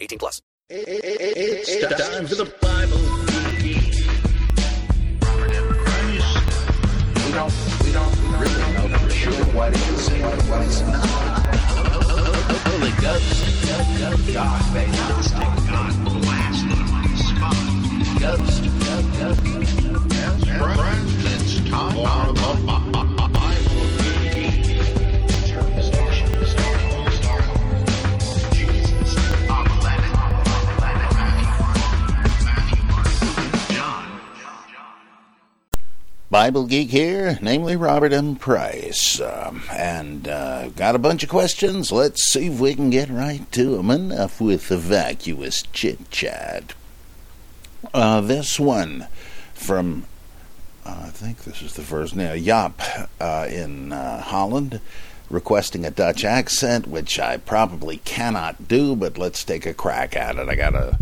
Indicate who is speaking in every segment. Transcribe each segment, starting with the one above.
Speaker 1: 18 plus.
Speaker 2: It's time for the Bible.
Speaker 3: We don't, we don't really know for sure what is and what is not.
Speaker 2: Holy Ghost.
Speaker 3: God, baby.
Speaker 4: God blasted him on the spot.
Speaker 2: Ghost. Ghost.
Speaker 4: Friends, it's time for the Bible.
Speaker 2: Bible Geek here, namely Robert M. Price. Um, and uh, got a bunch of questions. Let's see if we can get right to them. Enough with the vacuous chit chat. Uh, this one from, uh, I think this is the first name, Jaap uh, in uh, Holland, requesting a Dutch accent, which I probably cannot do, but let's take a crack at it. I gotta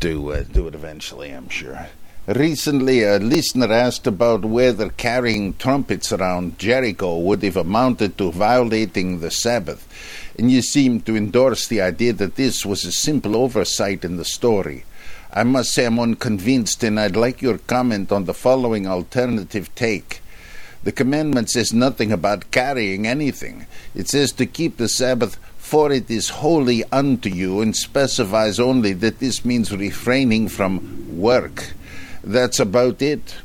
Speaker 2: do it, do it eventually, I'm sure. Recently, a listener asked about whether carrying trumpets around Jericho would have amounted to violating the Sabbath, and you seemed to endorse the idea that this was a simple oversight in the story. I must say I'm unconvinced, and I'd like your comment on the following alternative take. The commandment says nothing about carrying anything. It says to keep the Sabbath, for it is holy unto you, and specifies only that this means refraining from work. That's about it.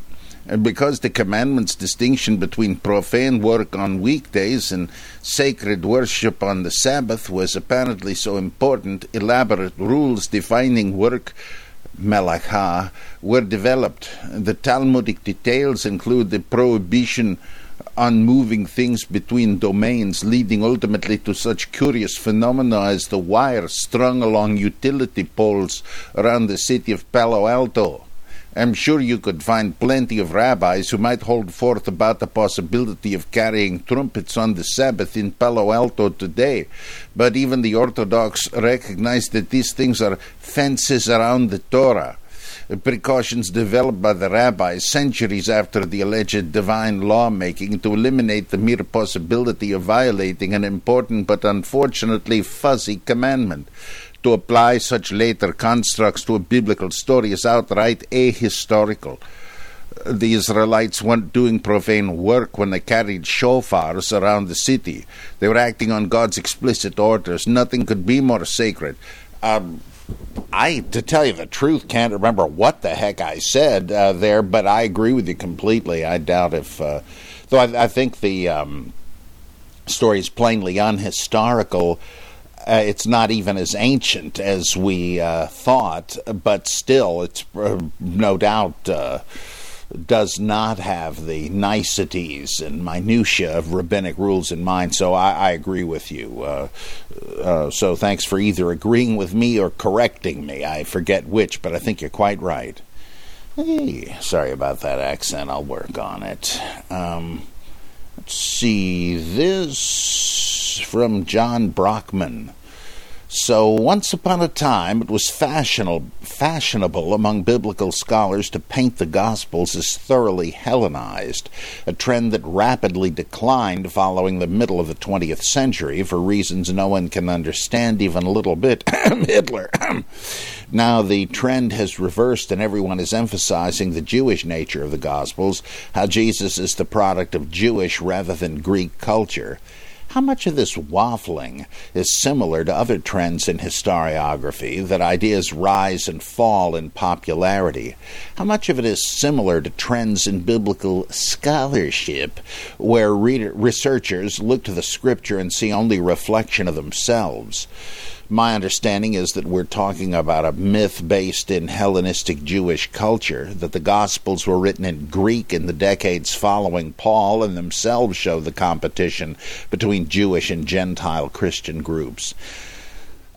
Speaker 2: And because the commandment's distinction between profane work on weekdays and sacred worship on the Sabbath was apparently so important, elaborate rules defining work Melachah, were developed. The Talmudic details include the prohibition on moving things between domains, leading ultimately to such curious phenomena as the wire strung along utility poles around the city of Palo Alto. I'm sure you could find plenty of rabbis who might hold forth about the possibility of carrying trumpets on the Sabbath in Palo Alto today, but even the Orthodox recognize that these things are fences around the Torah. Precautions developed by the rabbis centuries after the alleged divine lawmaking to eliminate the mere possibility of violating an important but unfortunately fuzzy commandment to apply such later constructs to a biblical story is outright ahistorical. The Israelites weren't doing profane work when they carried shofars around the city. They were acting on God's explicit orders. Nothing could be more sacred. Um, I, to tell you the truth, can't remember what the heck I said uh, there, but I agree with you completely. I doubt if, uh, though I, I think the um, story is plainly unhistorical uh, it's not even as ancient as we uh, thought, but still, it's uh, no doubt uh, does not have the niceties and minutiae of rabbinic rules in mind. So I, I agree with you. Uh, uh, so thanks for either agreeing with me or correcting me. I forget which, but I think you're quite right. Hey, sorry about that accent. I'll work on it. Um, see this from John Brockman. So, once upon a time, it was fashionable, fashionable among biblical scholars to paint the Gospels as thoroughly Hellenized, a trend that rapidly declined following the middle of the 20th century for reasons no one can understand even a little bit. Hitler. now, the trend has reversed, and everyone is emphasizing the Jewish nature of the Gospels, how Jesus is the product of Jewish rather than Greek culture. How much of this waffling is similar to other trends in historiography that ideas rise and fall in popularity? How much of it is similar to trends in biblical scholarship where researchers look to the scripture and see only reflection of themselves? My understanding is that we're talking about a myth based in Hellenistic Jewish culture, that the Gospels were written in Greek in the decades following Paul and themselves show the competition between Jewish and Gentile Christian groups.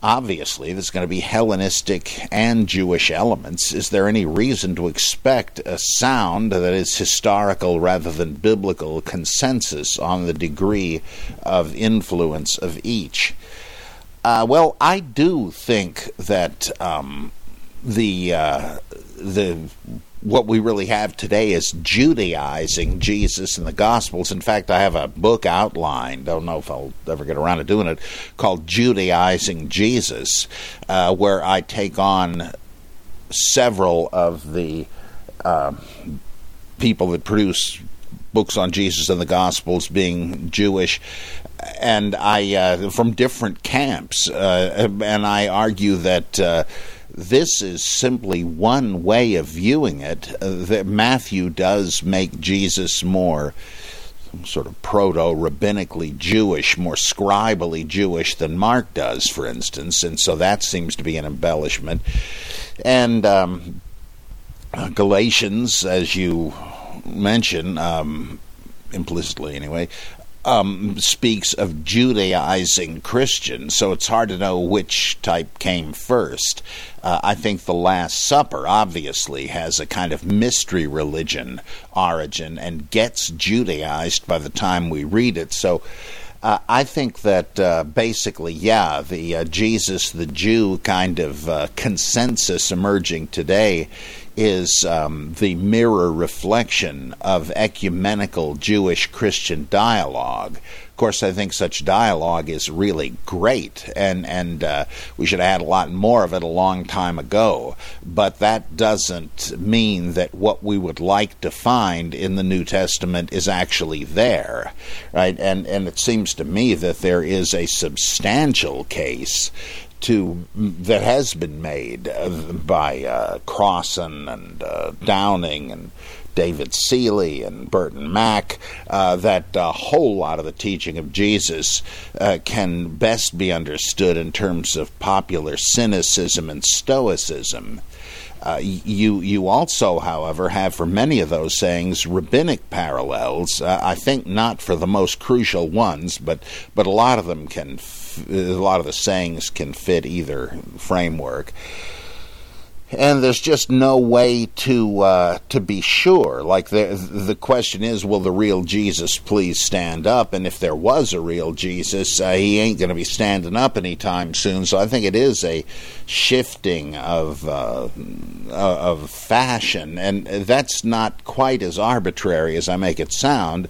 Speaker 2: obviously there's going to be Hellenistic and Jewish elements. Is there any reason to expect a sound that is historical rather than biblical consensus on the degree of influence of each? Uh, well, I do think that um, the uh, the what we really have today is Judaizing Jesus and the Gospels. In fact, I have a book outlined, don't know if I'll ever get around to doing it, called Judaizing Jesus, uh, where I take on several of the uh, people that produce books on Jesus and the Gospels being Jewish. And I, uh, from different camps, uh, and I argue that uh, this is simply one way of viewing it. Uh, that Matthew does make Jesus more sort of proto rabbinically Jewish, more scribally Jewish than Mark does, for instance, and so that seems to be an embellishment. And um, Galatians, as you mention, um, implicitly anyway, um, speaks of Judaizing Christians, so it's hard to know which type came first. Uh, I think the Last Supper obviously has a kind of mystery religion origin and gets Judaized by the time we read it. So uh, I think that uh, basically, yeah, the uh, Jesus the Jew kind of uh, consensus emerging today is um, the mirror reflection of ecumenical Jewish Christian dialogue. Of course, I think such dialogue is really great, and and uh, we should have had a lot more of it a long time ago. But that doesn't mean that what we would like to find in the New Testament is actually there, right? And and it seems to me that there is a substantial case to that has been made uh, by uh, Crossan and uh, Downing and David Seeley and Burton Mack, uh, that a whole lot of the teaching of Jesus uh, can best be understood in terms of popular cynicism and stoicism. Uh, you you also, however, have for many of those sayings rabbinic parallels. Uh, I think not for the most crucial ones, but but a lot of them can. A lot of the sayings can fit either framework and there's just no way to uh, to be sure. Like the the question is, will the real Jesus please stand up? And if there was a real Jesus, uh, he ain't going to be standing up anytime soon. So I think it is a shifting of uh, of fashion, and that's not quite as arbitrary as I make it sound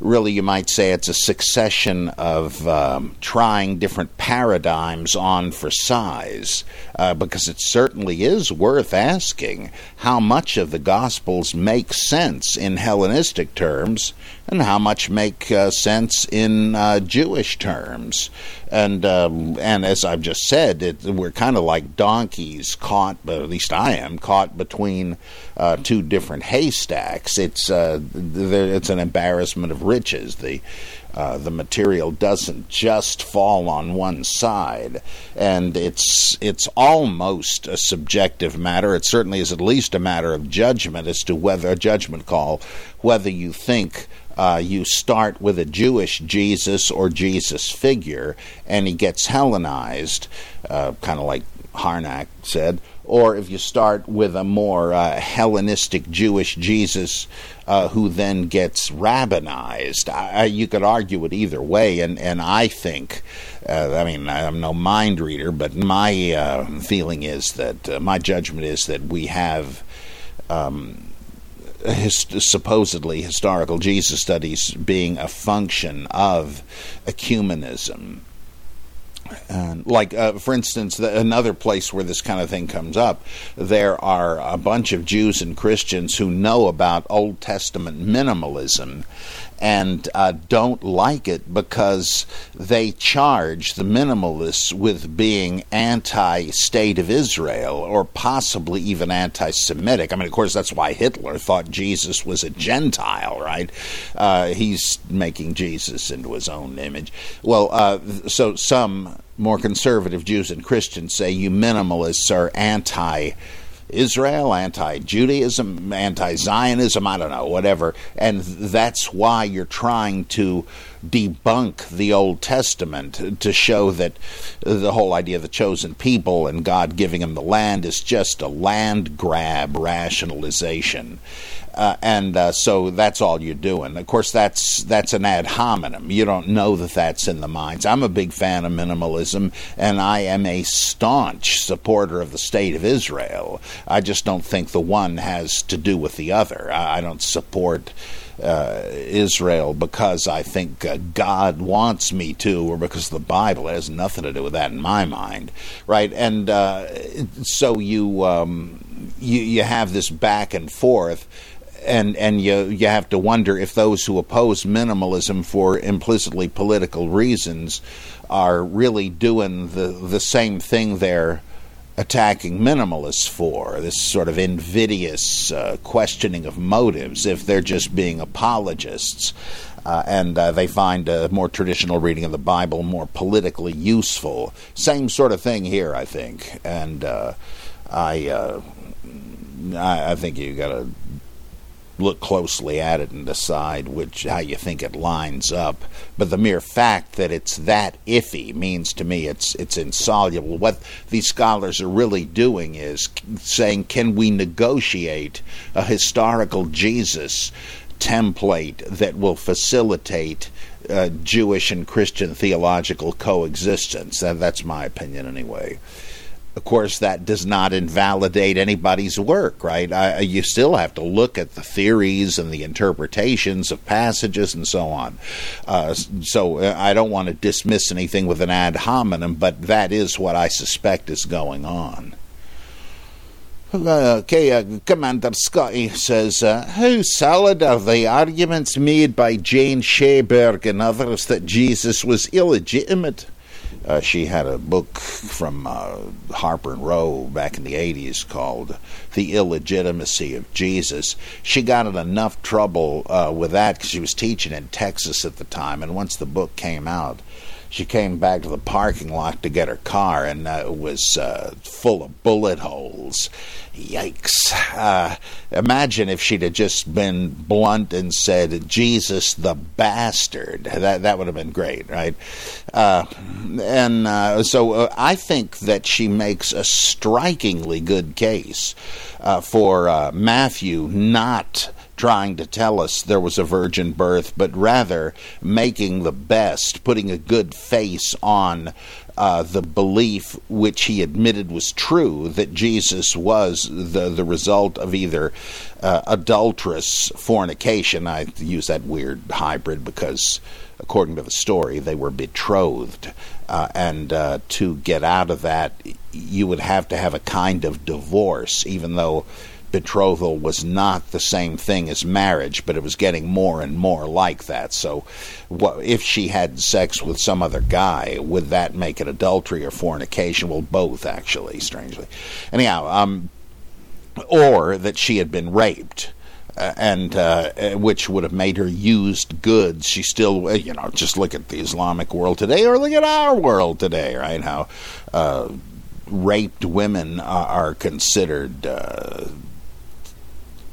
Speaker 2: really, you might say it's a succession of um, trying different paradigms on for size, uh, because it certainly is worth asking how much of the Gospels make sense in Hellenistic terms and how much make uh, sense in uh, Jewish terms. And um, and as I've just said, it, we're kind of like donkeys caught, but at least I am caught between uh, two different haystacks. It's uh, it's an embarrassment of riches. The uh, the material doesn't just fall on one side, and it's it's almost a subjective matter. It certainly is at least a matter of judgment as to whether a judgment call whether you think uh, you start with a Jewish Jesus or Jesus figure, and he gets Hellenized, uh, kind of like Harnack said, or if you start with a more uh, Hellenistic Jewish Jesus uh, who then gets rabbinized. I, you could argue it either way, and, and I think, uh, I mean, I'm no mind reader, but my uh, feeling is that, uh, my judgment is that we have. Um, his, supposedly historical Jesus studies being a function of ecumenism. And like, uh, for instance, the, another place where this kind of thing comes up, there are a bunch of Jews and Christians who know about Old Testament minimalism and uh, don't like it because they charge the minimalists with being anti state of Israel or possibly even anti Semitic. I mean, of course, that's why Hitler thought Jesus was a Gentile, right? Uh, he's making Jesus into his own image. Well, uh, so some more conservative Jews and Christians say you minimalists are anti Israel, anti Judaism, anti Zionism, I don't know, whatever. And that's why you're trying to debunk the Old Testament to show that the whole idea of the chosen people and God giving them the land is just a land grab rationalization. Uh, and uh, so that's all you're doing. Of course, that's that's an ad hominem. You don't know that that's in the minds. I'm a big fan of minimalism, and I am a staunch supporter of the state of Israel. I just don't think the one has to do with the other. I, I don't support. Uh, Israel because I think uh, God wants me to, or because the Bible it has nothing to do with that in my mind, right? And uh, so you um, you you have this back and forth and and you you have to wonder if those who oppose minimalism for implicitly political reasons are really doing the the same thing they're attacking minimalists for this sort of invidious uh, questioning of motives if they're just being apologists uh, and uh, they find a more traditional reading of the Bible more politically useful. Same sort of thing here, I think, and uh, I, uh, I I think you got to look closely at it and decide which how you think it lines up. But the mere fact that it's that iffy means to me it's it's insoluble. What these scholars are really doing is saying, can we negotiate a historical Jesus template that will facilitate uh, Jewish and Christian theological coexistence? That, that's my opinion, anyway of course, that does not invalidate anybody's work, right? I, you still have to look at the theories and the interpretations of passages and so on. Uh, so uh, I don't want to dismiss anything with an ad hominem, but that is what I suspect is going on. Okay, uh, Commander Scotty says, uh, How solid are the arguments made by Jane Schaberg and others that Jesus was illegitimate? Uh, she had a book from uh, Harper and Row back in the 80s called The Illegitimacy of Jesus. She got in enough trouble uh, with that because she was teaching in Texas at the time, and once the book came out, she came back to the parking lot to get her car, and uh, it was uh, full of bullet holes. Yikes. Uh, imagine if she'd have just been blunt and said, Jesus the bastard. That, that would have been great, right? Uh, and uh, so uh, I think that she makes a strikingly good case for Matthew not trying to tell us there was a virgin birth, but rather making the best, putting a good face on uh, the belief which he admitted was true that Jesus was the the result of either uh, adulterous fornication. I use that weird hybrid because, according to the story, they were betrothed, uh, and uh, to get out of that, you would have to have a kind of divorce, even though betrothal was not the same thing as marriage, but it was getting more and more like that. So, what, if she had sex with some other guy, would that make it adultery or fornication? Well, both, actually, strangely. Anyhow, um, or that she had been raped. Uh, and uh, which would have made her used goods. She still, uh, you know, just look at the Islamic world today, or look at our world today, right? How uh, raped women are, are considered uh,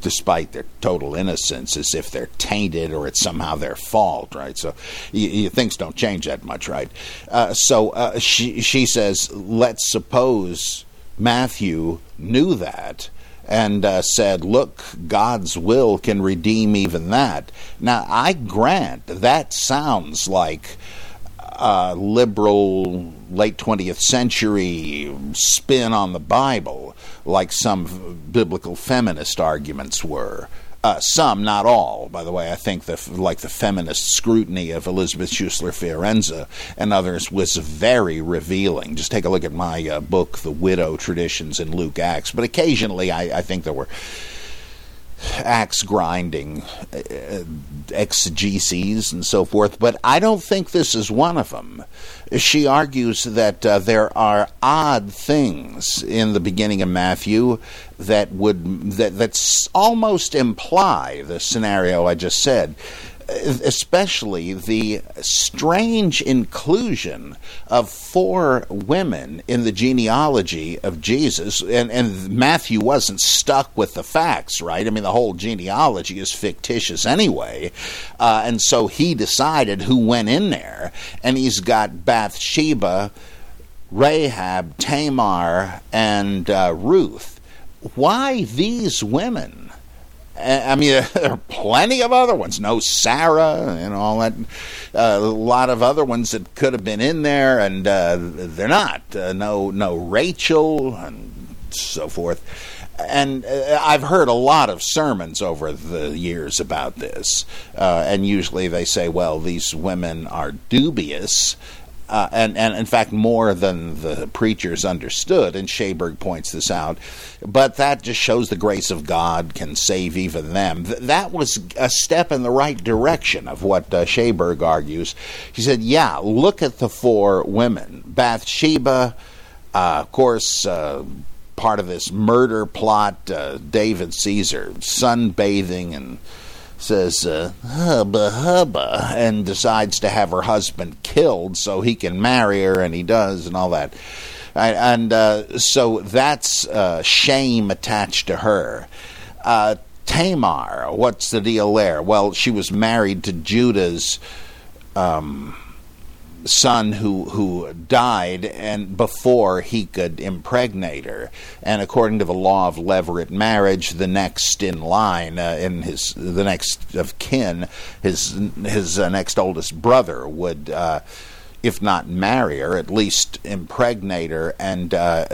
Speaker 2: despite their total innocence, as if they're tainted or it's somehow their fault, right? So things don't change that much, right? Uh, so uh, she she says, let's suppose Matthew knew that and uh, said, Look, God's will can redeem even that. Now, I grant that sounds like a liberal late 20th century spin on the Bible like some biblical feminist arguments were. Uh, some, not all, by the way. I think the like the feminist scrutiny of Elizabeth Schussler Fiorenza and others was very revealing. Just take a look at my uh, book, The Widow Traditions in Luke Acts. But occasionally, I, I think there were axe grinding uh, exegeses and so forth, but I don't think this is one of them. She argues that uh, there are odd things in the beginning of Matthew that would that that's almost imply the scenario I just said. Especially the strange inclusion of four women in the genealogy of Jesus. And, and Matthew wasn't stuck with the facts, right? I mean, the whole genealogy is fictitious anyway. Uh, and so he decided who went in there. And he's got Bathsheba, Rahab, Tamar, and uh, Ruth. Why these women? I mean, there are plenty of other ones. No Sarah and all that. Uh, a lot of other ones that could have been in there, and uh, they're not. Uh, no, no Rachel and so forth. And uh, I've heard a lot of sermons over the years about this, uh, and usually they say, "Well, these women are dubious." Uh, and, and in fact more than the preachers understood, and Schaberg points this out. But that just shows the grace of God can save even them. Th- that was a step in the right direction of what uh, Schaberg argues. He said, "Yeah, look at the four women: Bathsheba, uh, of course." Uh, part of this murder plot, uh, David Caesar sunbathing and says uh, hubba hubba and decides to have her husband killed so he can marry her and he does and all that. And uh, so that's uh, shame attached to her. Uh, tamar what's the deal there? Well she was married to judah's um, son who who died and before he could impregnate her. And according to the law of levirate marriage the next in line uh, in his the next of kin his his uh, next oldest brother would uh, if not marry her, at least impregnate her, and uh,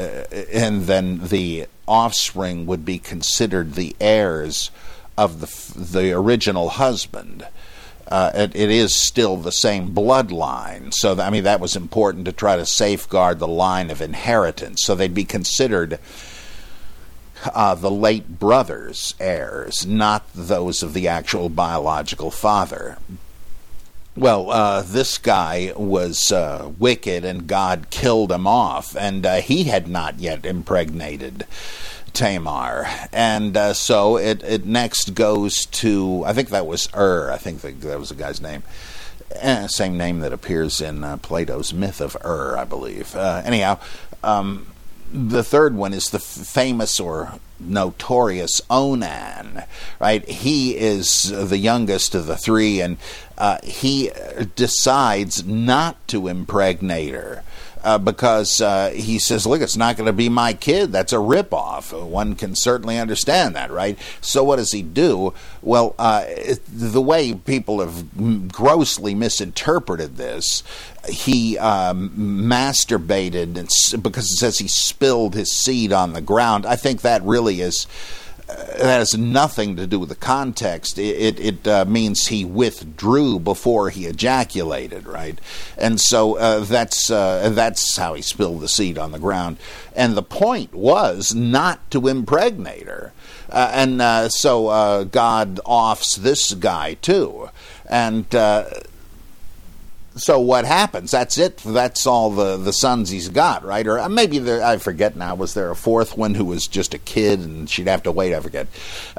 Speaker 2: and then the offspring would be considered the heirs of the the original husband uh, it, it is still the same bloodline. So, I mean, that was important to try to safeguard the line of inheritance. So they'd be considered uh, the late brother's heirs, not those of the actual biological father. Well, uh, this guy was uh, wicked, and God killed him off, and uh, he had not yet impregnated Tamar, and uh, so it it next goes to I think that was Ur. I think that, that was the guy's name. Eh, same name that appears in uh, Plato's myth of Ur, I believe. Uh, anyhow, um, the third one is the f- famous or notorious Onan, right? He is the youngest of the three, and uh, he decides not to impregnate her uh, because uh, he says, "Look, it's not going to be my kid. That's a ripoff." One can certainly understand that, right? So what does he do? Well, uh, the way people have grossly misinterpreted this, he um, masturbated because it says he spilled his seed on the ground. I think that really is that has nothing to do with the context. It, it, it uh, means he withdrew before he ejaculated, right? And so uh, that's uh, that's how he spilled the seed on the ground. And the point was not to impregnate her. Uh, and uh, so uh, God offs this guy too. And so what happens? That's it. That's all the, the sons he's got, right? Or uh, maybe there, I forget now. Was there a fourth one who was just a kid and she'd have to wait? I forget.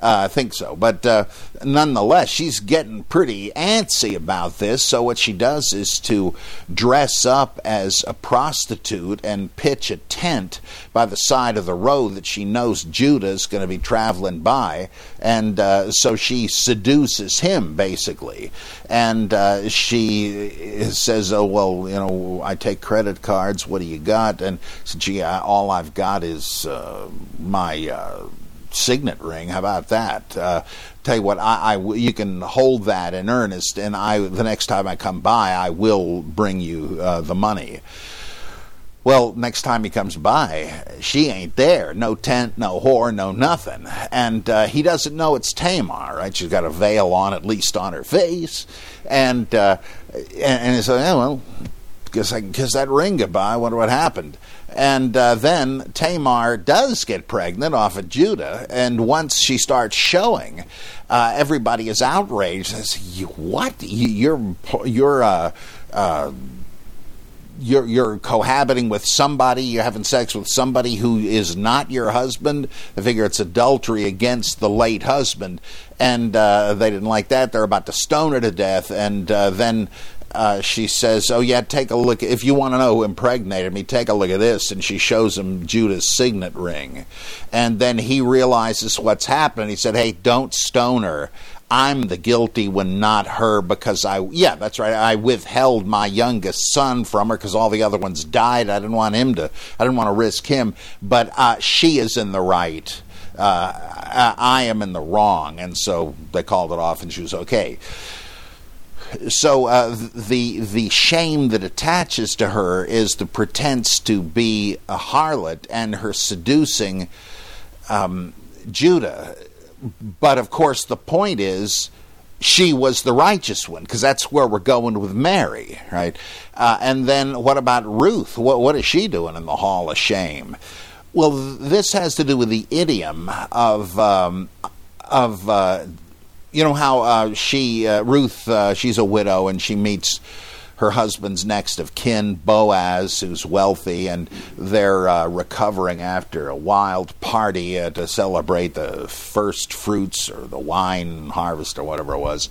Speaker 2: Uh, I think so. But uh, nonetheless, she's getting pretty antsy about this. So what she does is to dress up as a prostitute and pitch a tent by the side of the road that she knows Judah is going to be traveling by, and uh, so she seduces him basically, and uh, she says, "Oh well, you know, I take credit cards. What do you got?" And said, "Gee, I, all I've got is uh, my." Uh, signet ring. How about that? Uh, tell you what, I, I, you can hold that in earnest, and I the next time I come by, I will bring you uh, the money. Well, next time he comes by, she ain't there. No tent, no whore, no nothing. And uh, he doesn't know it's Tamar, right? She's got a veil on, at least on her face. And uh, and, he's like, oh, well, guess I can kiss that ring goodbye. I wonder what happened. And uh, then Tamar does get pregnant off of Judah, and once she starts showing, uh, everybody is outraged. Says, "What? You're you're uh, uh, you're you're cohabiting with somebody, you're having sex with somebody who is not your husband. They figure it's adultery against the late husband, and uh, they didn't like that. They're about to stone her to death, and uh, then. Uh, she says, "Oh yeah, take a look. If you want to know who impregnated me, take a look at this." And she shows him Judah's signet ring, and then he realizes what's happened. He said, "Hey, don't stone her. I'm the guilty when not her, because I, yeah, that's right. I withheld my youngest son from her because all the other ones died. I didn't want him to, I didn't want to risk him, but uh, she is in the right. Uh, I am in the wrong. And so they called it off and she was okay. So uh, the the shame that attaches to her is the pretense to be a harlot and her seducing um, Judah but of course, the point is she was the righteous one because that's where we're going with Mary, right? Uh, and then what about Ruth? What, what is she doing in the Hall of Shame? Well, this has to do with the idiom of um, of uh, you know how uh, she uh, Ruth uh, she's a widow and she meets her husband's next of kin, Boaz, who's wealthy, and they're uh, recovering after a wild party uh, to celebrate the first fruits or the wine harvest or whatever it was.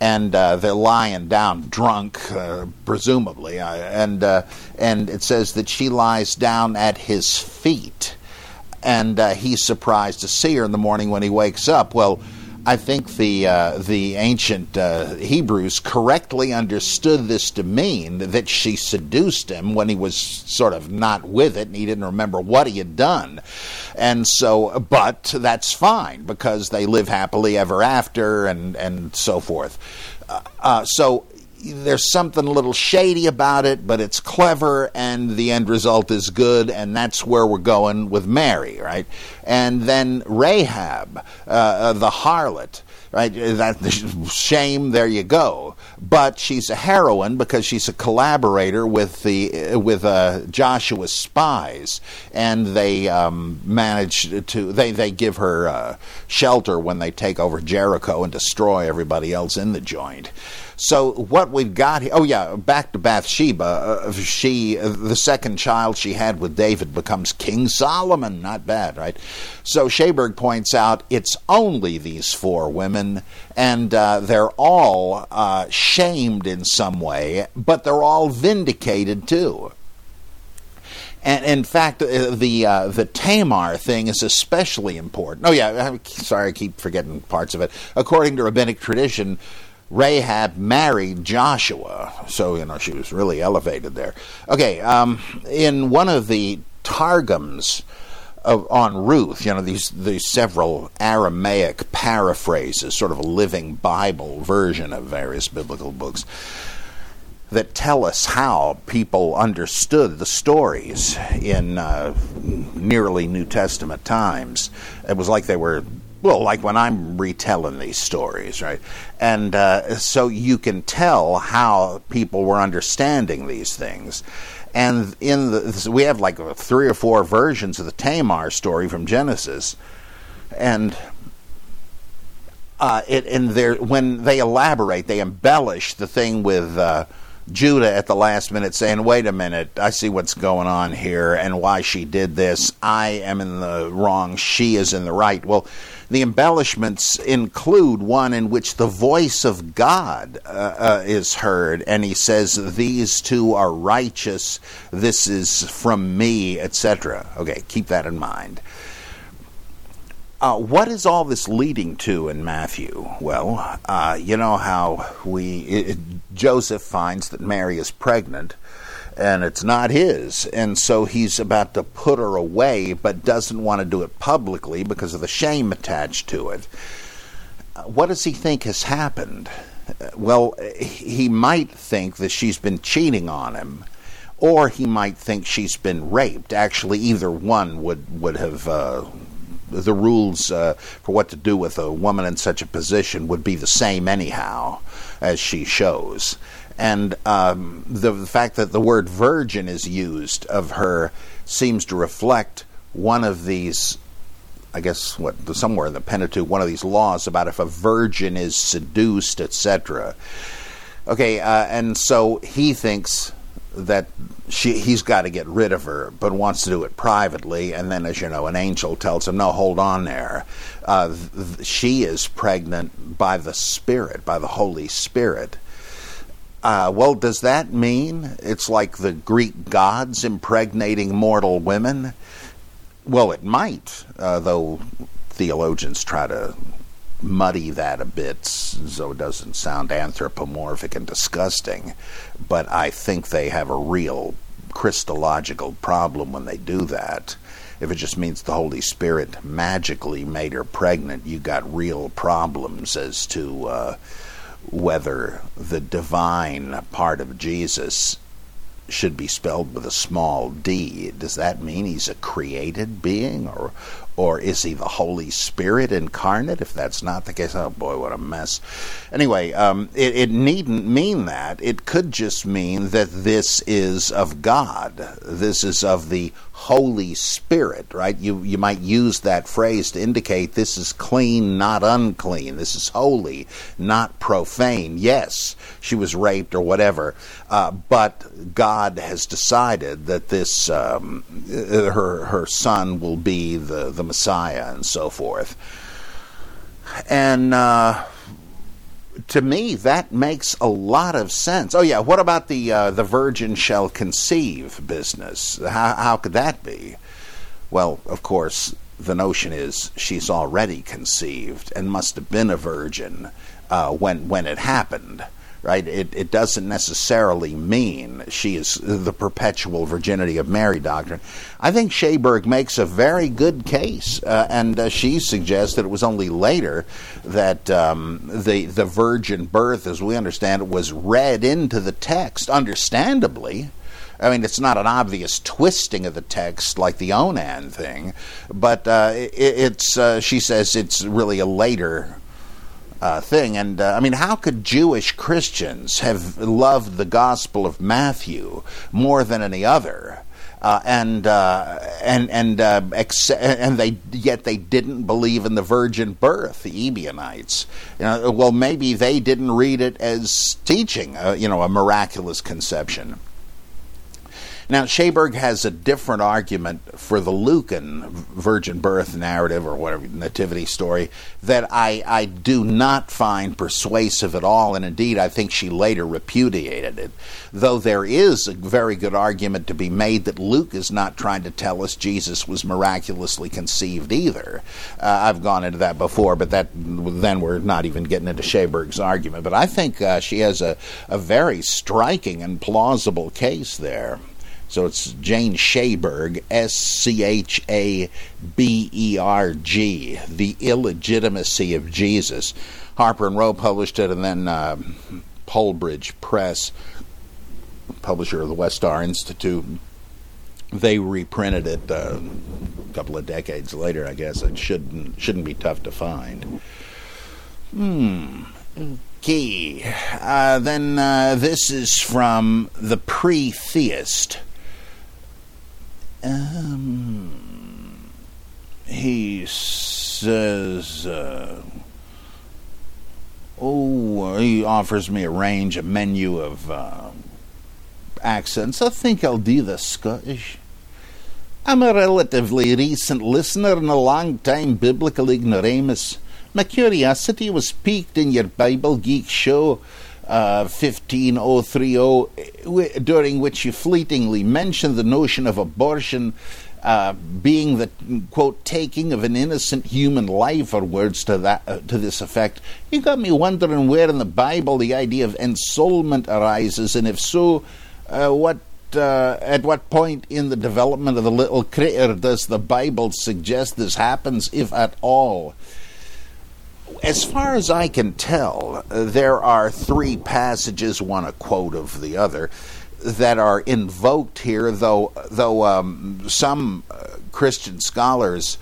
Speaker 2: And uh, they're lying down drunk, uh, presumably. Uh, and, uh, and it says that she lies down at his feet. And he's surprised to see her in the morning when he wakes up. Well, I think the uh, the ancient uh, Hebrews correctly understood this to mean that she seduced him when he was sort of not with it and he didn't remember what he had done, and so but that's fine because they live happily ever after and and so forth. Uh, uh so there's something a little shady about it, but it's clever, and the end result is good, and that's where we're going with Mary, right? And then Rahab, uh, uh, the harlot, right? That shame. There you go. But she's a heroine because she's a collaborator with the with uh, Joshua's spies, and they um, manage to they they give her uh, shelter when they take over Jericho and destroy everybody else in the joint. So what we've got here, oh yeah, back to Bathsheba. Uh, she, uh, the second child she had with David becomes King Solomon. Not bad, right? So Schaberg points out it's only these four women, and uh, they're all uh, shamed in some way, but they're all vindicated too. And in fact, uh, the uh, the Tamar thing is especially important. Oh yeah, I'm sorry, I keep forgetting parts of it. According to rabbinic tradition, Rahab married Joshua, so you know she was really elevated there. Okay, um, in one of the targums of, on Ruth, you know these these several Aramaic paraphrases, sort of a living Bible version of various biblical books that tell us how people understood the stories in uh, nearly New Testament times. It was like they were well, like when I'm retelling these stories, right? And uh, so you can tell how people were understanding these things. And in the, we have like three or four versions of the Tamar story from Genesis, and uh, it and there when they elaborate, they embellish the thing with. Uh, Judah at the last minute saying, Wait a minute, I see what's going on here and why she did this. I am in the wrong, she is in the right. Well, the embellishments include one in which the voice of God uh, uh, is heard, and he says, These two are righteous, this is from me, etc. Okay, keep that in mind. Uh, what is all this leading to in Matthew? Well, uh, you know how we it, Joseph finds that Mary is pregnant, and it's not his. And so he's about to put her away, but doesn't want to do it publicly because of the shame attached to it. What does he think has happened? Well, he might think that she's been cheating on him, or he might think she's been raped. Actually, either one would would have. Uh, the rules uh, for what to do with a woman in such a position would be the same anyhow, as she shows and um, the, the, fact that the word virgin is used of her seems to reflect one of these i guess what somewhere in the pentateuch one of these laws about if a virgin is seduced etc okay uh, and so he thinks that she he's got to get rid of her, but wants to do it privately. And then, as you know, an angel tells him, "No, hold on there. Uh, th- she is pregnant by the Spirit, by the Holy Spirit." Uh, well, does that mean it's like the Greek gods impregnating mortal women? Well, it might, uh, though theologians try to muddy that a bit so it doesn't sound anthropomorphic and disgusting. But I think they have a real Christological problem when they do that. If it just means the Holy Spirit magically made her pregnant, you got real problems as to uh, whether the divine part of Jesus should be spelled with a small d. Does that mean he's a created being, or or is he the Holy Spirit incarnate? If that's not the case, oh boy, what a mess. Anyway, um, it, it needn't mean that. It could just mean that this is of God. This is of the Holy Spirit, right? You you might use that phrase to indicate this is clean, not unclean. This is holy, not profane. Yes, she was raped or whatever, uh, but God has decided that this um, her her son will be the the Messiah and so forth. And uh, to me, that makes a lot of sense. Oh yeah, what about the uh, the virgin shall conceive business? How how could that be? Well, of course, the notion is she's already conceived and must have been a virgin uh, when when it happened right? It, it doesn't necessarily mean she is the perpetual virginity of Mary doctrine. I think Schaberg makes a very good case, uh, and uh, she suggests that it was only later that um, the the virgin birth, as we understand it, was read into the text, understandably. I mean, it's not an obvious twisting of the text like the Onan thing, but uh, it, it's, uh, she says it's really a later uh, thing. And uh, I mean, how could Jewish Christians have loved the Gospel of Matthew more than any other? Uh, and uh, and and uh, ex- and they yet they didn't believe in the virgin birth. The Ebionites, you know, well, maybe they didn't read it as teaching, uh, you know, a miraculous conception. Now, Schaberg has a different argument for the Lucan virgin birth narrative or whatever nativity story that I, I do not find persuasive at all, and indeed I think she later repudiated it. Though there is a very good argument to be made that Luke is not trying to tell us Jesus was miraculously conceived either. Uh, I've gone into that before, but that then we're not even getting into Schaberg's argument. But I think uh, she has a, a very striking and plausible case there. So it's Jane Schaberg, S C H A B E R G, The Illegitimacy of Jesus. Harper and Row published it, and then uh, Polebridge Press, publisher of the Westar Institute, they reprinted it uh, a couple of decades later. I guess it shouldn't shouldn't be tough to find. Hmm. Okay. Uh, then uh, this is from the pre-theist. Um, he says, uh, "Oh, he offers me a range, a menu of uh, accents. I think I'll do the Scottish." I'm a relatively recent listener and a long-time biblical ignoramus. My curiosity was piqued in your Bible Geek show uh, 15030, during which you fleetingly mentioned the notion of abortion uh, being the quote taking of an innocent human life, or words to that uh, to this effect. You got me wondering where in the Bible the idea of ensoulment arises, and if so, uh, what. Uh, at what point in the development of the little critter does the Bible suggest this happens, if at all? As far as I can tell, there are three passages, one a quote of the other, that are invoked here. Though, though um, some uh, Christian scholars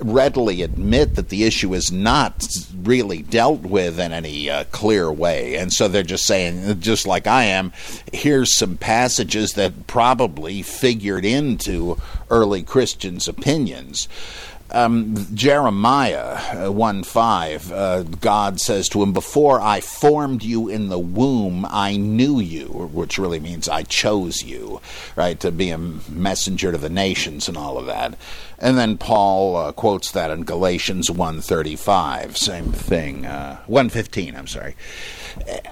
Speaker 2: readily admit that the issue is not really dealt with in any uh, clear way, and so they're just saying, just like I am, here's some passages that probably figured into early Christians' opinions. Um, Jeremiah uh, 1 5, uh, God says to him, Before I formed you in the womb, I knew you, which really means I chose you, right, to be a messenger to the nations and all of that. And then Paul uh, quotes that in Galatians 1.35, same thing, uh, 115, I'm sorry.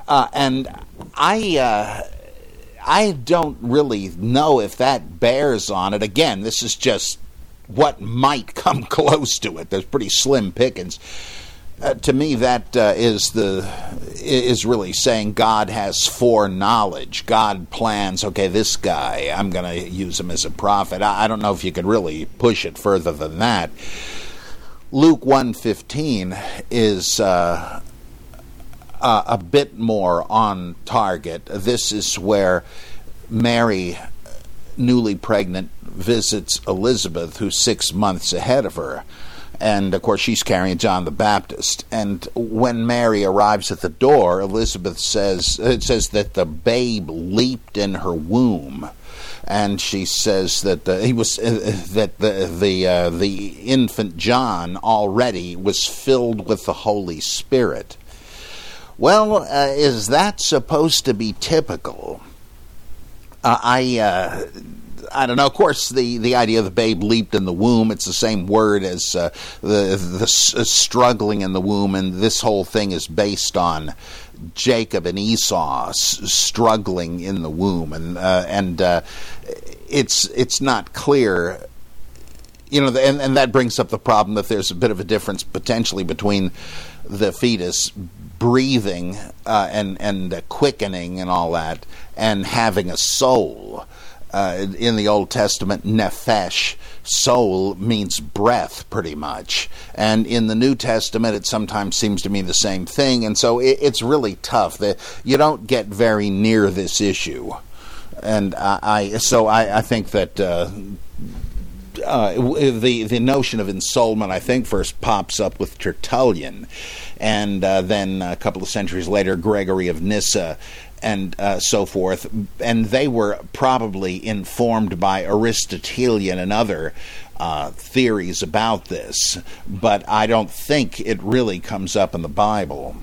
Speaker 2: Uh, and I uh, I don't really know if that bears on it. Again, this is just what might come close to it. There's pretty slim pickings. Uh, to me, that uh, is the is really saying God has foreknowledge. God plans. Okay, this guy, I'm going to use him as a prophet. I, I, don't know if you could really push it further than that. Luke 1:15 is uh, uh, a bit more on target. This is where Mary, newly pregnant, visits Elizabeth, who's six months ahead of her. And of course, she's carrying John the Baptist. And when Mary arrives at the door, Elizabeth says it says that the babe leaped in her womb and she says that the, he was uh, that the the uh, the infant John already was filled with the Holy Spirit. Well, uh, is that supposed to be typical? Uh, I uh, I don't know. Of course, the, the idea of the babe leaped in the womb, it's the same word as uh, the, the uh, struggling in the womb, and this whole thing is based on Jacob and Esau s- struggling in the womb. And, uh, and uh, it's, it's not clear. You know, and, and that brings up the problem that there's a bit of a difference potentially between the fetus breathing uh, and and quickening and all that, and having a soul. Uh, in the Old Testament, nephesh, soul means breath, pretty much. And in the New Testament, it sometimes seems to mean the same thing. And so it, it's really tough. that you don't get very near this issue. And I, I so I, I, think that. Uh, uh, the the notion of ensoulment, I think, first pops up with Tertullian, and uh, then a couple of centuries later, Gregory of Nyssa, and uh, so forth. And they were probably informed by Aristotelian and other uh, theories about this, but I don't think it really comes up in the Bible.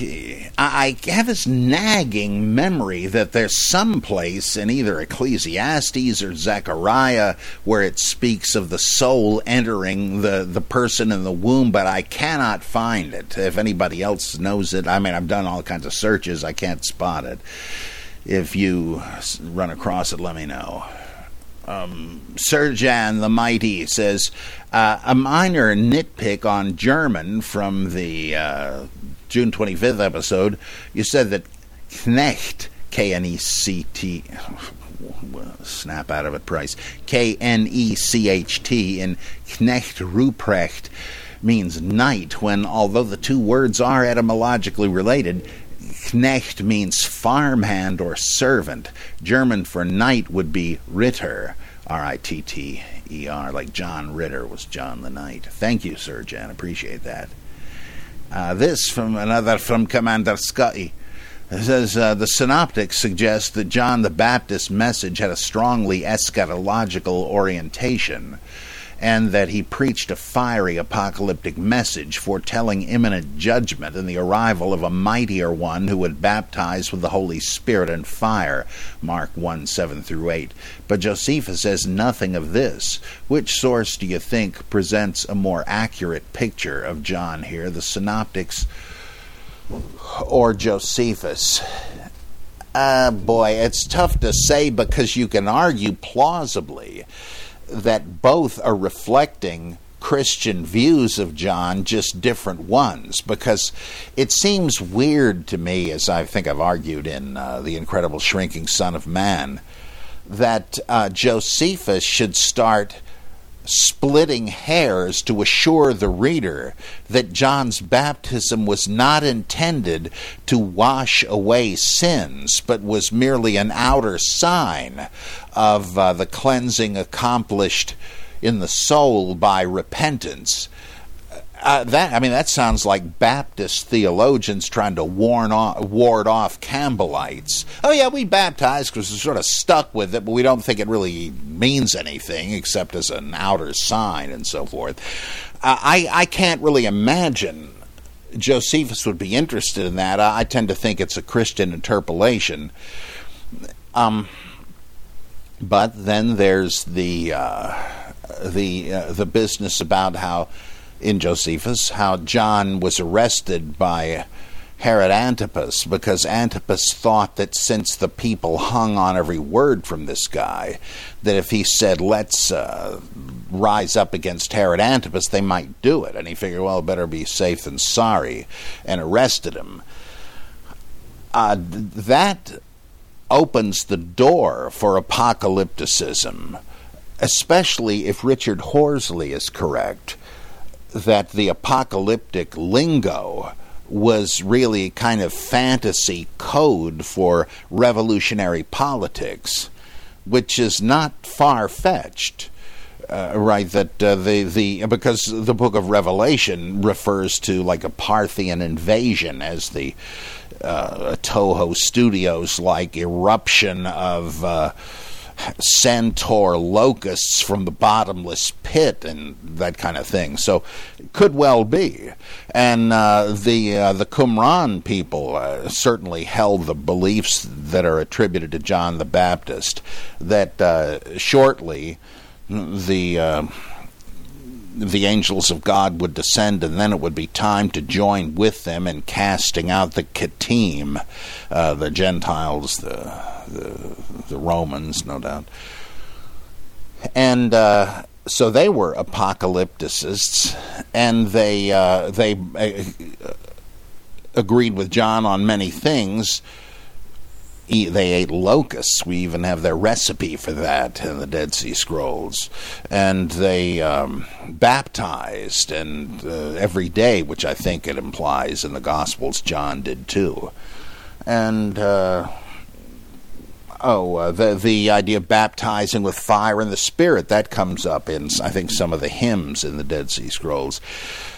Speaker 2: I have this nagging memory that there's some place in either Ecclesiastes or Zechariah where it speaks of the soul entering the, the person in the womb, but I cannot find it. If anybody else knows it, I mean, I've done all kinds of searches, I can't spot it. If you run across it, let me know. Um, Serjan the Mighty says uh, a minor nitpick on German from the uh, June 25th episode, you said that Knecht, K N E C T, snap out of it, Price, K N E C H T in Knecht Ruprecht means knight, when although the two words are etymologically related, Knecht means farmhand or servant. German for knight would be Ritter, R I T T E R, like John Ritter was John the Knight. Thank you, Sir Jan. Appreciate that. Uh, this from another from Commander Scotty. It says uh, the synoptics suggest that John the Baptist's message had a strongly eschatological orientation and that he preached a fiery apocalyptic message foretelling imminent judgment and the arrival of a mightier one who would baptize with the Holy Spirit and fire. Mark 1 7 through 8. But Josephus says nothing of this. Which source do you think presents a more accurate picture of John here, the Synoptics or Josephus? Uh, boy, it's tough to say because you can argue plausibly that both are reflecting Christian views of John, just different ones, because it seems weird to me, as I think I've argued in uh, The Incredible Shrinking Son of Man, that uh, Josephus should start splitting hairs to assure the reader that John's baptism was not intended to wash away sins, but was merely an outer sign of uh, the cleansing accomplished in the soul by repentance. Uh, that I mean, that sounds like Baptist theologians trying to warn off, ward off Campbellites. Oh yeah, we baptize because we're sort of stuck with it, but we don't think it really means anything except as an outer sign and so forth. Uh, I I can't really imagine Josephus would be interested in that. I, I tend to think it's a Christian interpolation. Um, but then there's the uh, the uh, the business about how in Josephus how John was arrested by Herod Antipas because Antipas thought that since the people hung on every word from this guy, that if he said let's uh, rise up against Herod Antipas, they might do it, and he figured well better be safe than sorry, and arrested him. Uh, that opens the door for apocalypticism, especially if Richard Horsley is correct that the apocalyptic lingo was really kind of fantasy code for revolutionary politics, which is not far fetched. Uh, right, that uh, the the because the book of Revelation refers to like a Parthian invasion as the uh, Toho Studios like eruption of uh, centaur locusts from the bottomless pit and that kind of thing. So it could well be. And uh, the uh, the Qumran people uh, certainly held the beliefs that are attributed to John the Baptist that uh, shortly the uh, the angels of God would descend, and then it would be time to join with them in casting out the Kittim, uh, the Gentiles, the, the, the Romans, no doubt. And uh, so they were apocalypticists, and they uh, they uh, agreed with John on many things eat, they ate locusts. We even have their recipe for that in the Dead Sea Scrolls. And they um, baptized, and uh, every day, which I think it implies in the Gospels, John did too. And. Uh, oh, uh, the the idea of baptizing with fire and the Spirit that comes up in I think some of the hymns in the Dead Sea Scrolls.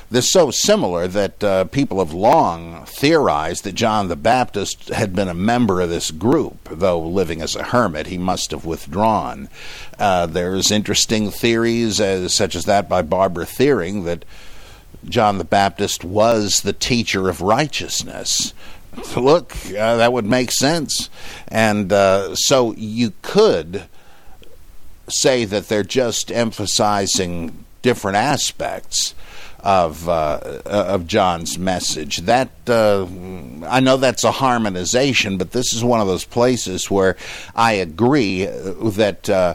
Speaker 2: They're so similar that uh, people have long theorized that John the Baptist had been a member of this group, though living as a hermit, he must have withdrawn. Uh, there's interesting theories, as, such as that by Barbara Thiering, that John the Baptist was the teacher of righteousness. Look, uh, that would make sense. And uh, so you could say that they're just emphasizing different aspects of uh, of John's message. That uh, I know that's a harmonization, but this is one of those places where I agree that uh,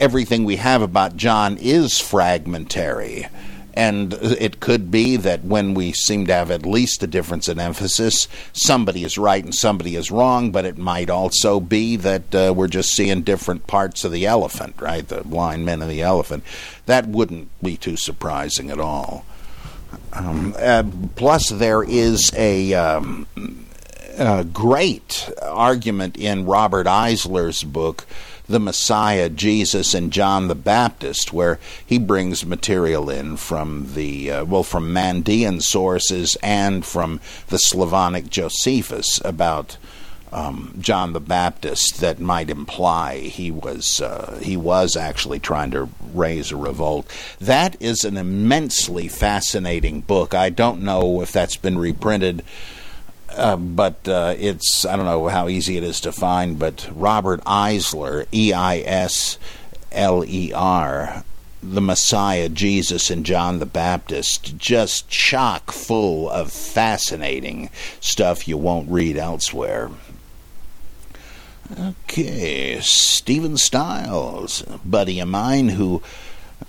Speaker 2: everything we have about John is fragmentary. And it could be that when we seem to have at least a difference in emphasis, somebody is right and somebody is wrong, but it might also be that uh, we're just seeing different parts of the elephant, right? The blind men and the elephant. That wouldn't be too surprising at all. Um, uh, plus, there is a. Um, a great argument in Robert Eisler's book, the Messiah, Jesus, and John the Baptist, where he brings material in from the uh, well from Mandean sources and from the Slavonic Josephus about um, John the Baptist that might imply he was uh, he was actually trying to raise a revolt. That is an immensely fascinating book. I don't know if that's been reprinted. Uh, but uh, it's I don't know how easy it is to find. But Robert Eisler, E I S L E R, the Messiah, Jesus, and John the Baptist, just chock full of fascinating stuff you won't read elsewhere. Okay, Stephen Stiles, buddy of mine who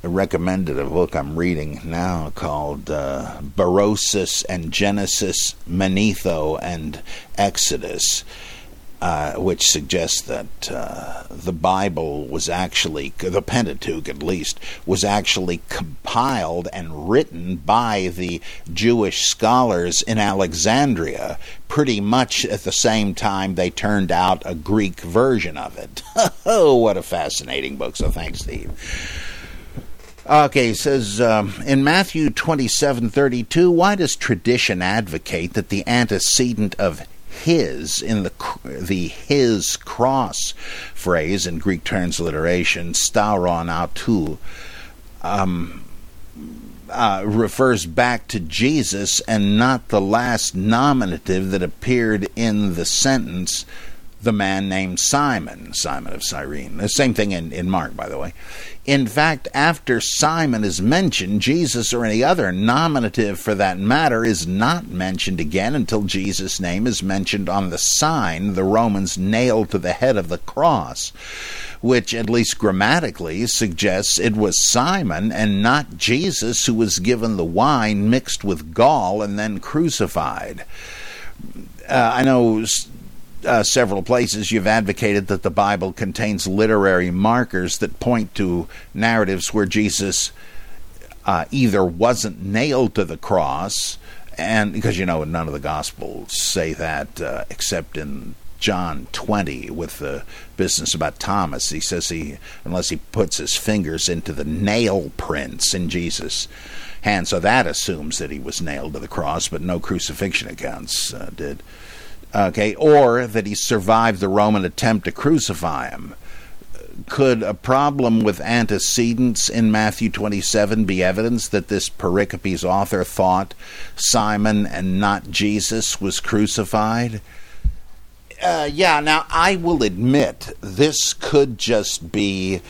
Speaker 2: recommended a book I'm reading now called uh, Berosus and Genesis, Manetho and Exodus. Uh, which suggests that uh, the Bible was actually, the Pentateuch at least, was actually compiled and written by the Jewish scholars in Alexandria pretty much at the same time they turned out a Greek version of it. oh, what a fascinating book. So thanks, Steve. Okay, says um, in Matthew twenty-seven thirty-two. Why does tradition advocate that the antecedent of his in the the his cross phrase in Greek transliteration stauron autou um, uh, refers back to Jesus and not the last nominative that appeared in the sentence the man named Simon, Simon of Cyrene. The same thing in, in Mark, by the way. In fact, after Simon is mentioned, Jesus or any other nominative for that matter is not mentioned again until Jesus' name is mentioned on the sign the Romans nailed to the head of the cross, which, at least grammatically, suggests it was Simon and not Jesus who was given the wine mixed with gall and then crucified. Uh, I know uh, several places you've advocated that the Bible contains literary markers that point to narratives where Jesus uh, either wasn't nailed to the cross, and because you know none of the Gospels say that uh, except in John 20 with the business about Thomas. He says he, unless he puts his fingers into the nail prints in Jesus' hand, so that assumes that he was nailed to the cross, but no crucifixion accounts uh, did okay, or that he survived the Roman attempt to crucify him. Could a problem with antecedents in Matthew 27 be evidence that this pericope's author thought Simon and not Jesus was crucified? Uh, yeah, now I will admit this could just be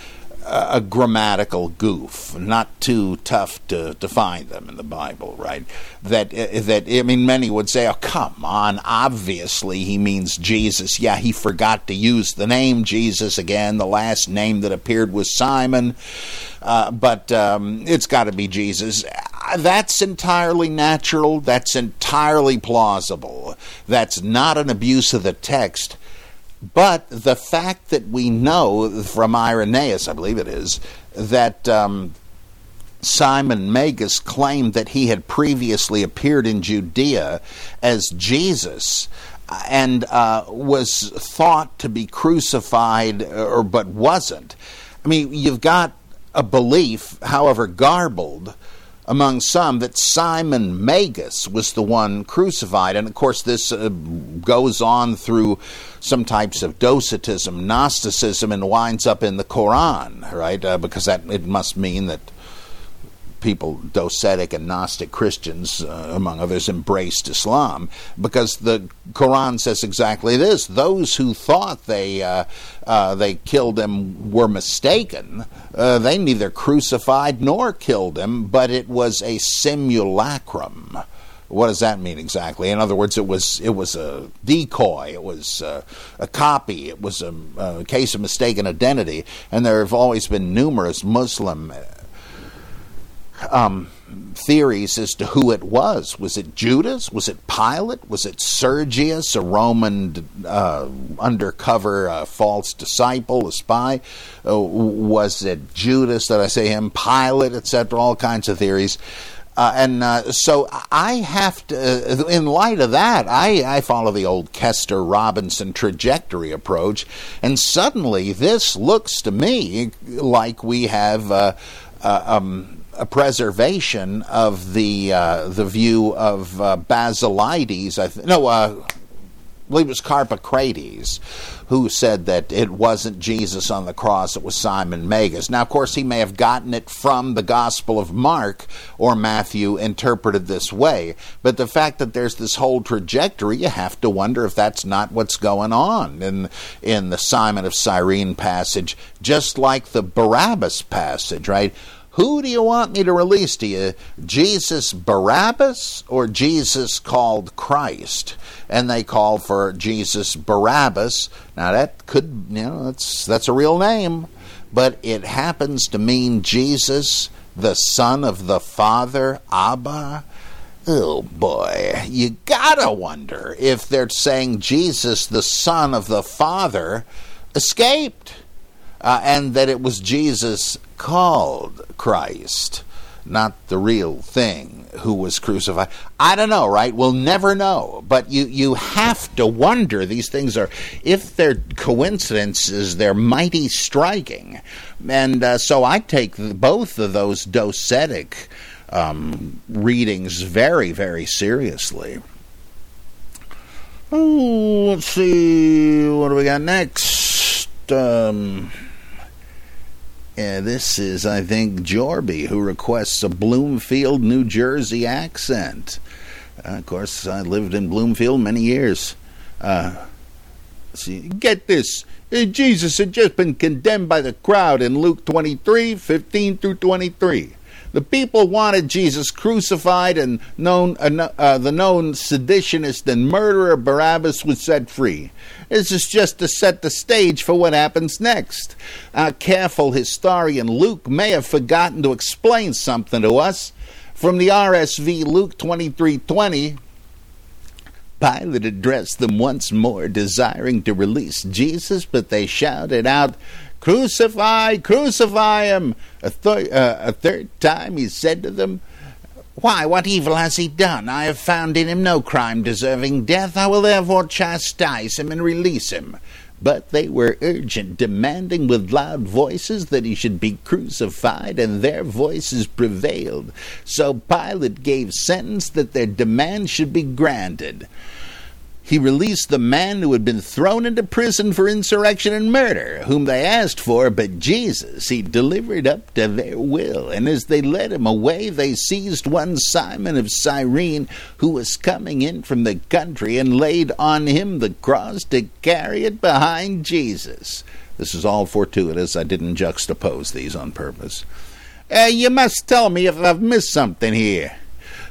Speaker 2: a grammatical goof, not too tough to, to find them in the Bible, right? That uh, that I mean, many would say, "Oh, come on! Obviously, he means Jesus." Yeah, he forgot to use the name Jesus again. The last name that appeared was Simon, uh, but um, it's got to be Jesus. That's entirely natural. That's entirely plausible. That's not an abuse of the text but the fact that we know from Irenaeus, I believe it is, that um, Simon Magus claimed that he had previously appeared in Judea as Jesus and uh, was thought to be crucified, or but wasn't. I mean, you've got a belief, however garbled, among some that Simon Magus was the one crucified. And of course, this uh, goes on through some types of Docetism, Gnosticism, and winds up in the Quran, right? Uh, because that it must mean that people, Docetic and Gnostic Christians, uh, among others, embraced Islam because the Quran says exactly this: those who thought they uh, uh, they killed him were mistaken. Uh, they neither crucified nor killed him, but it was a simulacrum. What does that mean exactly? In other words, it was it was a decoy, it was uh, a copy, it was a, a, case of mistaken identity, and there have always been numerous Muslim um, theories as to who it was. Was it Judas? Was it Pilate? Was it Sergius, a Roman uh, undercover uh, false disciple, a spy? Uh, was it Judas? Did I say him? Pilate, etc. All kinds of theories. Uh, and uh, so I have to, uh, in light of that, I, I follow the old Koester Robinson trajectory approach, and suddenly this looks to me like we have um, a preservation of the uh, the view of uh, Basilides. I th- no, uh, I believe it was Carpocrates who said that it wasn't Jesus on the cross; it was Simon Magus. Now, of course, he may have gotten it from the Gospel of Mark or Matthew, interpreted this way. But the fact that there's this whole trajectory, you have to wonder if that's not what's going on in in the Simon of Cyrene passage, just like the Barabbas passage, right? Who do you want me to release to you? Jesus Barabbas or Jesus called Christ? And they called for Jesus Barabbas. Now that could, you know, that's that's a real name, but it happens to mean Jesus, the Son of the Father, Abba. Oh boy, you gotta wonder if they're saying Jesus, the Son of the Father, escaped uh, and that it was Jesus called Christ. not the real thing who was crucified. I don't know, right? We'll never know. But you, you have to wonder. These things are, if they're coincidences, they're mighty striking. And uh, so I take both of those docetic um, readings very, very seriously. Oh, let's see. What do we got next? Um, this is, I think, Jorby, who requests a Bloomfield, New Jersey accent. Uh, of course, I lived in Bloomfield many years. Uh, see, get this. Uh, Jesus had just been condemned by the crowd in Luke 23 15 through 23. The people wanted Jesus crucified, and known, uh, uh, the known seditionist and murderer Barabbas was set free. This is just to set the stage for what happens next. Our careful historian Luke may have forgotten to explain something to us. From the RSV Luke 23:20, Pilate addressed them once more, desiring to release Jesus, but they shouted out, Crucify, crucify him. A, th- uh, a third time he said to them, Why, what evil has he done? I have found in him no crime deserving death. I will therefore chastise him and release him. But they were urgent, demanding with loud voices that he should be crucified, and their voices prevailed. So Pilate gave sentence that their demand should be granted he released the man who had been thrown into prison for insurrection and murder, whom they asked for, but Jesus he delivered up to their will. And as they led him away, they seized one Simon of Cyrene, who was coming in from the country, and laid on him the cross to carry it behind Jesus. This is all fortuitous. I didn't juxtapose these on purpose. Uh, you must tell me if I've missed something here.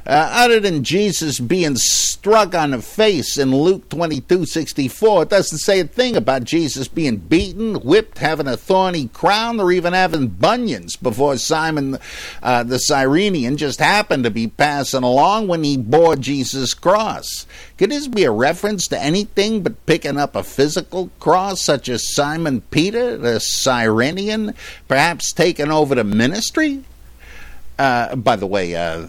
Speaker 2: Uh, other than Jesus being struck on the face in Luke 22 64, it doesn't say a thing about Jesus being beaten, whipped, having a thorny crown, or even having bunions before Simon uh, the Cyrenian just happened to be passing along when he bore Jesus' cross. Could this be a reference to anything but picking up a physical cross, such as Simon Peter, the Cyrenian, perhaps taking over the ministry? Uh, by the way, uh,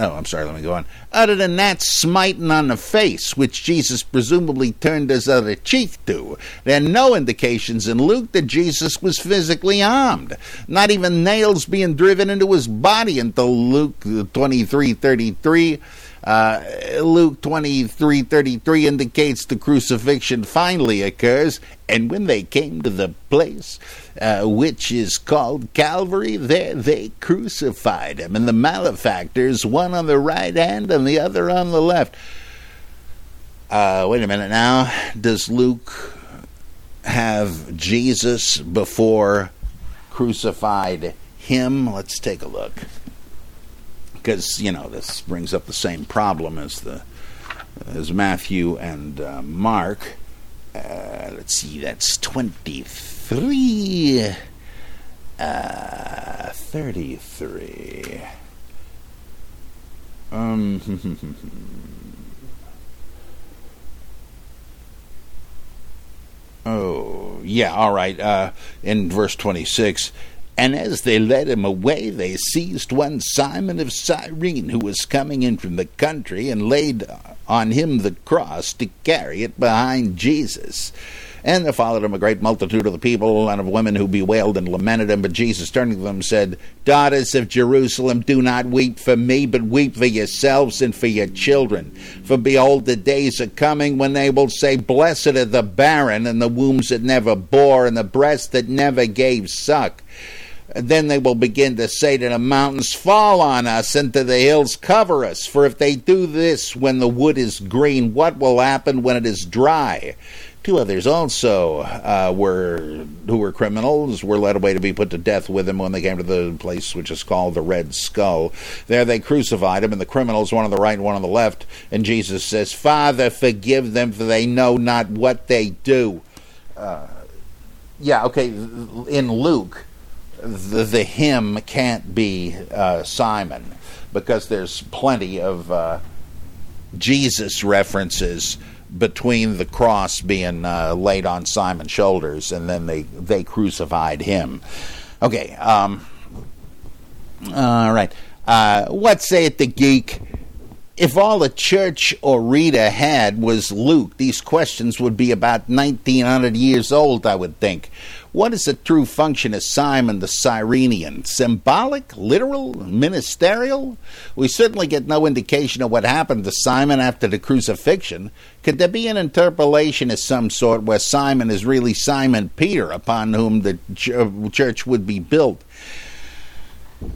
Speaker 2: Oh, I'm sorry, let me go on. Other than that smiting on the face, which Jesus presumably turned his other cheek to, there are no indications in Luke that Jesus was physically armed. Not even nails being driven into his body until Luke 23:33. Uh, Luke 23:33 indicates the crucifixion finally occurs, and when they came to the place uh, which is called Calvary, there they crucified him, and the malefactors, one on the right hand and the other on the left. Uh, wait a minute now. Does Luke have Jesus before crucified him? Let's take a look because you know this brings up the same problem as the as Matthew and uh, Mark. Uh, let's see, that's twenty three, uh, thirty three. Um. Oh, yeah, all right. Uh, in verse 26, and as they led him away, they seized one Simon of Cyrene, who was coming in from the country, and laid on him the cross to carry it behind Jesus. And there followed him a great multitude of the people and of women who bewailed and lamented him. But Jesus, turning to them, said, Daughters of Jerusalem, do not weep for me, but weep for yourselves and for your children. For behold, the days are coming when they will say, Blessed are the barren, and the wombs that never bore, and the breasts that never gave suck then they will begin to say to the mountains, Fall on us, and to the hills, Cover us. For if they do this when the wood is green, what will happen when it is dry? Two others also uh, were who were criminals were led away to be put to death with him when they came to the place which is called the Red Skull. There they crucified him, and the criminals one on the right one on the left. And Jesus says, "Father, forgive them, for they know not what they do." Uh, yeah, okay. In Luke, the, the him can't be uh, Simon because there's plenty of uh, Jesus references between the cross being uh, laid on Simon's shoulders and then they they crucified him. Okay, um, All right. Uh, what saith the geek? If all the church or Rita had was Luke, these questions would be about 1900 years old, I would think. What is the true function of Simon the Cyrenian? Symbolic, literal, ministerial? We certainly get no indication of what happened to Simon after the crucifixion. Could there be an interpolation of some sort where Simon is really Simon Peter, upon whom the church would be built?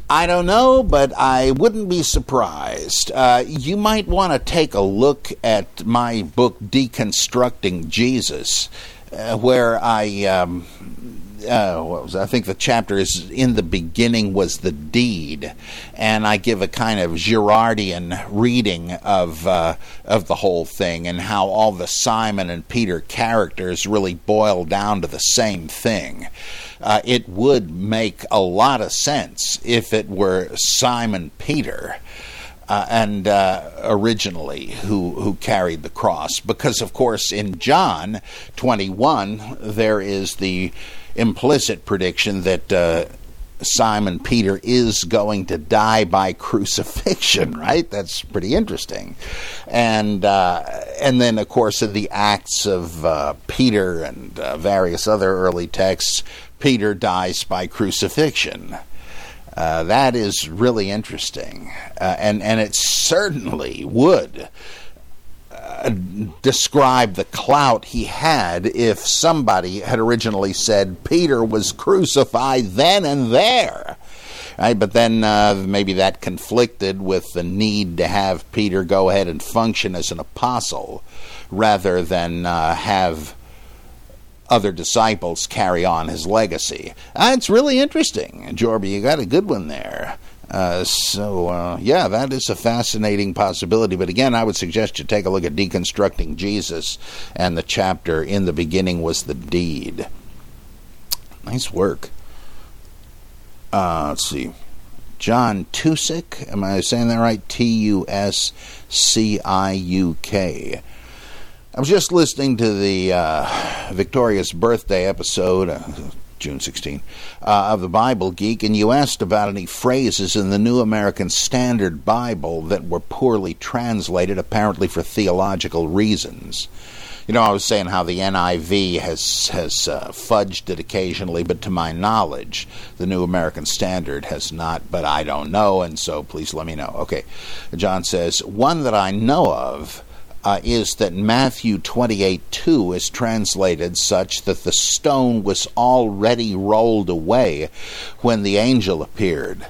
Speaker 2: I don't know, but I wouldn't be surprised. Uh, you might want to take a look at my book, Deconstructing Jesus, uh, where I. Um, uh, what was? I think the chapter is in the beginning was the deed, and I give a kind of Girardian reading of uh, of the whole thing and how all the Simon and Peter characters really boil down to the same thing. Uh, it would make a lot of sense if it were Simon Peter. Uh, and uh, originally who who carried the cross because of course in John 21 there is the implicit prediction that uh, Simon Peter is going to die by crucifixion, right? That's pretty interesting. And uh, and then, of course, in the Acts of uh, Peter and uh, various other early texts, Peter dies by crucifixion. Uh, that is really interesting, uh, and and it certainly would uh, describe the clout he had if somebody had originally said Peter was crucified then and there. Right, but then uh, maybe that conflicted with the need to have Peter go ahead and function as an apostle rather than uh, have other disciples carry on his legacy. Uh, it's really interesting, Jorby. You got a good one there. Uh, so, uh, yeah, that is a fascinating possibility. But again, I would suggest you take a look at Deconstructing Jesus, and the chapter in the beginning was the deed. Nice work. Uh, let's see. John Tusick, am I saying that right? T U S C I U K. I was just listening to the uh, Victoria's birthday episode, uh, June 16, uh, of the Bible Geek, and you asked about any phrases in the New American Standard Bible that were poorly translated, apparently for theological reasons. You know, I was saying how the NIV has has uh, fudged it occasionally, but to my knowledge, the New American Standard has not. But I don't know, and so please let me know. Okay, John says one that I know of uh, is that Matthew 28 2 is translated such that the stone was already rolled away when the angel appeared.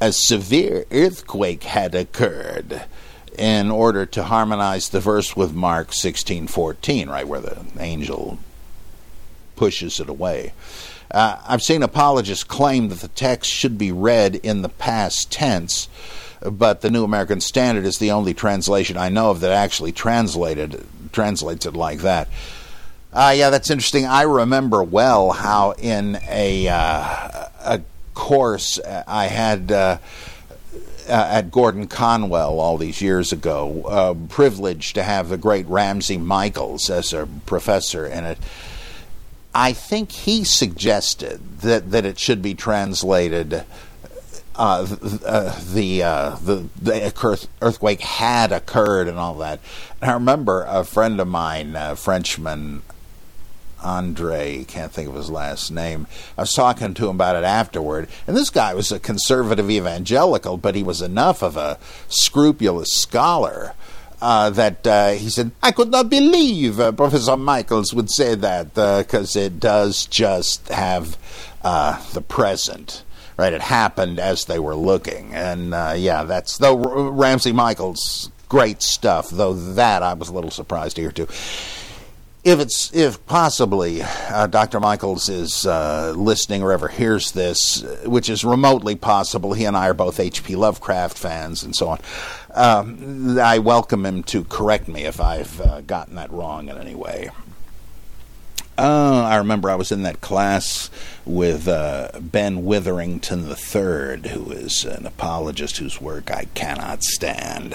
Speaker 2: A severe earthquake had occurred in order to harmonize the verse with Mark 16:14, right where the angel pushes it away. Uh, I've seen apologists claim that the text should be read in the past tense, but the New American Standard is the only translation I know of that actually translated translates it like that. Uh, yeah, that's interesting. I remember well how in a uh, a course I had. Uh, uh, at Gordon Conwell all these years ago, uh, privileged to have the great Ramsey Michaels as a professor in it. I think he suggested that, that it should be translated. Uh, uh, the, uh, the the earthquake had occurred and all that. And I remember a friend of mine, a Frenchman, Andre, can't think of his last name. I was talking to him about it afterward, and this guy was a conservative evangelical, but he was enough of a scrupulous scholar uh, that uh, he said, I could not believe uh, Professor Michaels would say that because it does just have uh, the present. Right, it happened as they were looking, and uh, yeah, that's though Ramsey Michaels great stuff. Though that I was a little surprised to hear too if it's if possibly uh, Dr. Michaels is uh, listening or ever hears this, which is remotely possible, he and I are both H.P. Lovecraft fans and so on. Um, I welcome him to correct me if I've uh, gotten that wrong in any way. Uh, I remember I was in that class with uh, Ben Witherington III, who is an apologist whose work I cannot stand.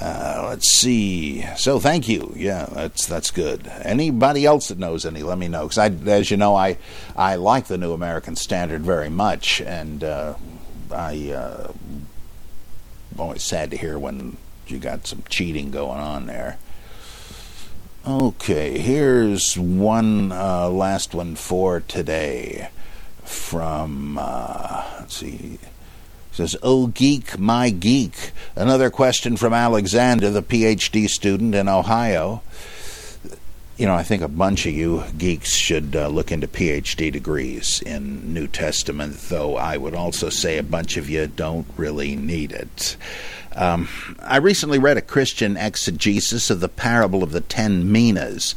Speaker 2: Uh, let's see. So thank you. Yeah, that's that's good. Anybody else that knows any, let me know. Because I, as you know, I I like the New American Standard very much, and uh, I uh, always sad to hear when you got some cheating going on there. Okay, here's one uh, last one for today from uh, let's see. Says, "Oh geek, my geek." Another question from Alexander, the PhD student in Ohio. You know, I think a bunch of you geeks should uh, look into PhD degrees in New Testament, though I would also say a bunch of you don't really need it. Um, I recently read a Christian exegesis of the parable of the ten minas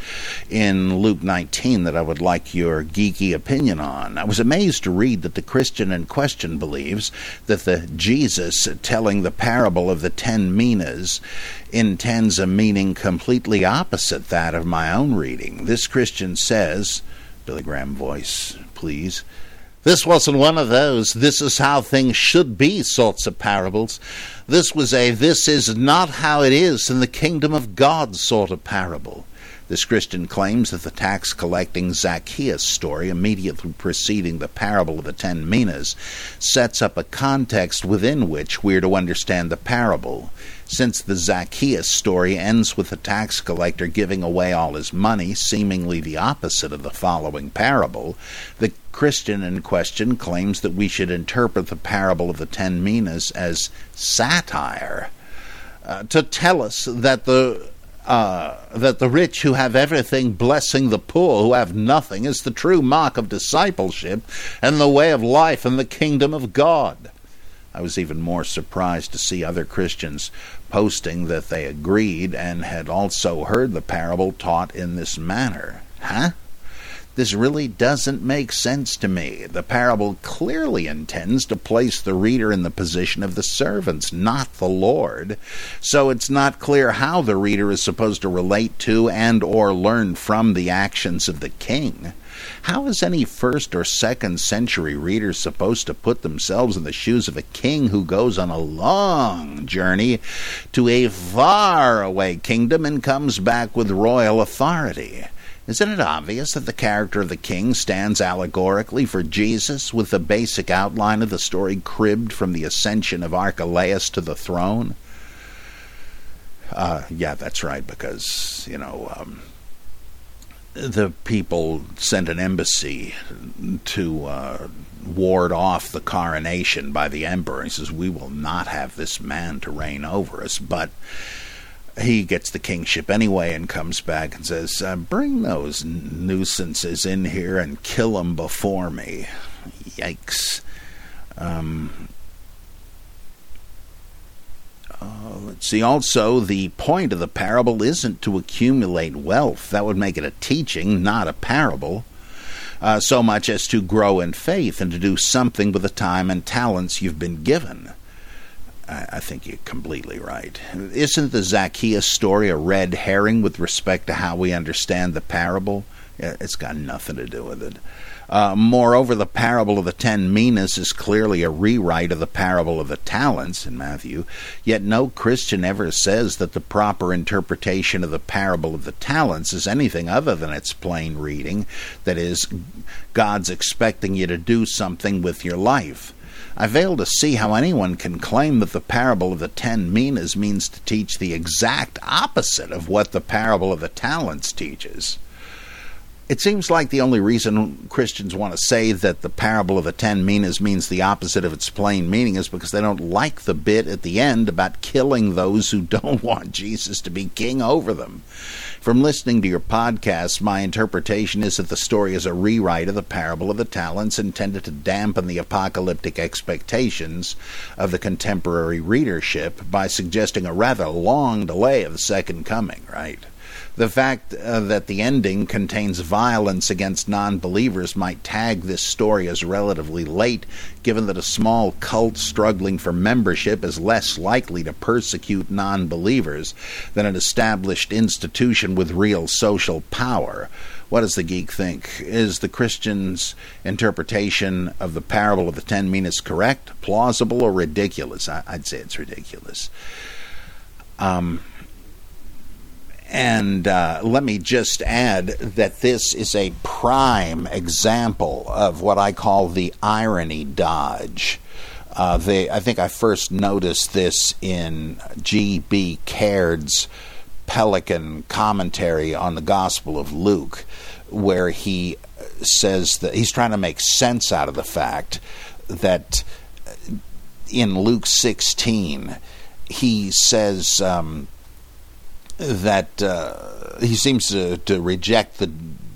Speaker 2: in Luke 19 that I would like your geeky opinion on. I was amazed to read that the Christian in question believes that the Jesus telling the parable of the ten minas intends a meaning completely opposite that of my own reading. This Christian says, Billy Graham voice, please. This wasn't one of those, this is how things should be sorts of parables. This was a this is not how it is in the kingdom of God sort of parable. This Christian claims that the tax collecting Zacchaeus story, immediately preceding the parable of the ten minas, sets up a context within which we're to understand the parable. Since the Zacchaeus story ends with the tax collector giving away all his money, seemingly the opposite of the following parable, the Christian in question claims that we should interpret the parable of the ten minas as satire. Uh, to tell us that the uh, that the rich who have everything blessing the poor who have nothing is the true mark of discipleship and the way of life in the kingdom of God. I was even more surprised to see other Christians posting that they agreed and had also heard the parable taught in this manner. Huh? This really doesn't make sense to me. The parable clearly intends to place the reader in the position of the servants, not the Lord. So it's not clear how the reader is supposed to relate to and or learn from the actions of the king. How is any first or second century reader supposed to put themselves in the shoes of a king who goes on a long journey to a far away kingdom and comes back with royal authority? Isn't it obvious that the character of the king stands allegorically for Jesus, with the basic outline of the story cribbed from the ascension of Archelaus to the throne? Uh, yeah, that's right, because, you know, um, the people sent an embassy to uh, ward off the coronation by the emperor. He says, We will not have this man to reign over us, but he gets the kingship anyway and comes back and says, uh, Bring those nuisances in here and kill them before me. Yikes. Um, uh, let's see. Also, the point of the parable isn't to accumulate wealth. That would make it a teaching, not a parable. Uh, so much as to grow in faith and to do something with the time and talents you've been given. I, think you're completely right. Isn't the Zacchaeus story a red herring with respect to how we understand the parable? It's got nothing to do with it. Uh, moreover, the parable of the ten minas is clearly a rewrite of the parable of the talents in Matthew, yet no Christian ever says that the proper interpretation of the parable of the talents is anything other than its plain reading that is, God's expecting you to do something with your life. I fail to see how anyone can claim that the parable of the ten minas means to teach the exact opposite of what the parable of the talents teaches. It seems like the only reason Christians want to say that the parable of the ten minas means the opposite of its plain meaning is because they don't like the bit at the end about killing those who don't want Jesus to be king over them. From listening to your podcast, my interpretation is that the story is a rewrite of the parable of the talents intended to dampen the apocalyptic expectations of the contemporary readership by suggesting a rather long delay of the second coming, right? The fact uh, that the ending contains violence against non believers might tag this story as relatively late, given that a small cult struggling for membership is less likely to persecute non believers than an established institution with real social power. What does the geek think? Is the Christian's interpretation of the parable of the ten minas correct, plausible, or ridiculous? I, would say it's ridiculous. Um, and uh, let me just add that this is a prime example of what I call the irony dodge. Uh, they, I think I first noticed this in G.B. Caird's Pelican commentary on the Gospel of Luke, where he says that he's trying to make sense out of the fact that in Luke 16, he says um, that uh, he seems to, to reject the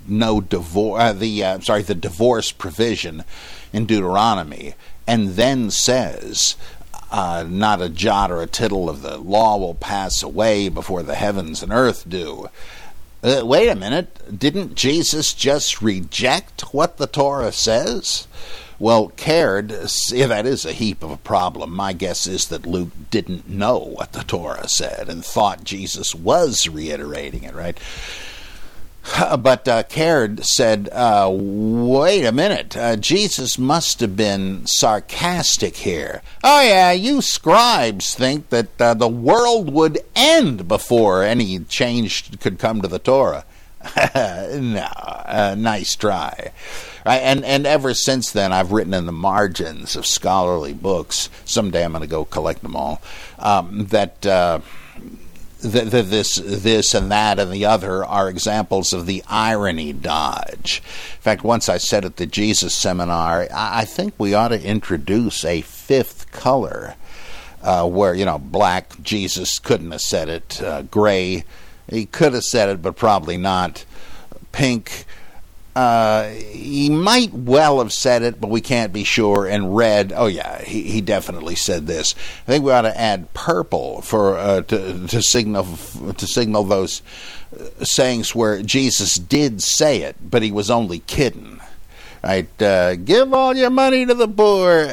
Speaker 2: no divorce, uh, the uh, sorry, the divorce provision in Deuteronomy, and then says. Uh, not a jot or a tittle of the law will pass away before the heavens and earth do. Uh, wait a minute, didn't Jesus just reject what the Torah says? Well, yeah, that is a heap of a problem. My guess is that Luke didn't know what the Torah said and thought Jesus was reiterating it, right? But uh, Caird said, uh, wait a minute, uh, Jesus must have been sarcastic here. Oh, yeah, you scribes think that uh, the world would end before any change could come to the Torah. no, uh, nice try. Right? And and ever since then, I've written in the margins of scholarly books. Someday I'm going to go collect them all. Um, that. Uh, th- th- this, this, and that, and the other are examples of the irony dodge. In fact, once I said at the Jesus seminar, I, I think we ought to introduce a fifth color, uh, where you know, black Jesus couldn't have said it, uh, gray he could have said it, but probably not. Pink, uh, he might well have said it, but we can't be sure. And red, oh yeah, he, he definitely said this. I think we ought to add purple for uh, to to signal to signal those uh, sayings where Jesus did say it, but he was only kidding. Right? Uh, give all your money to the poor.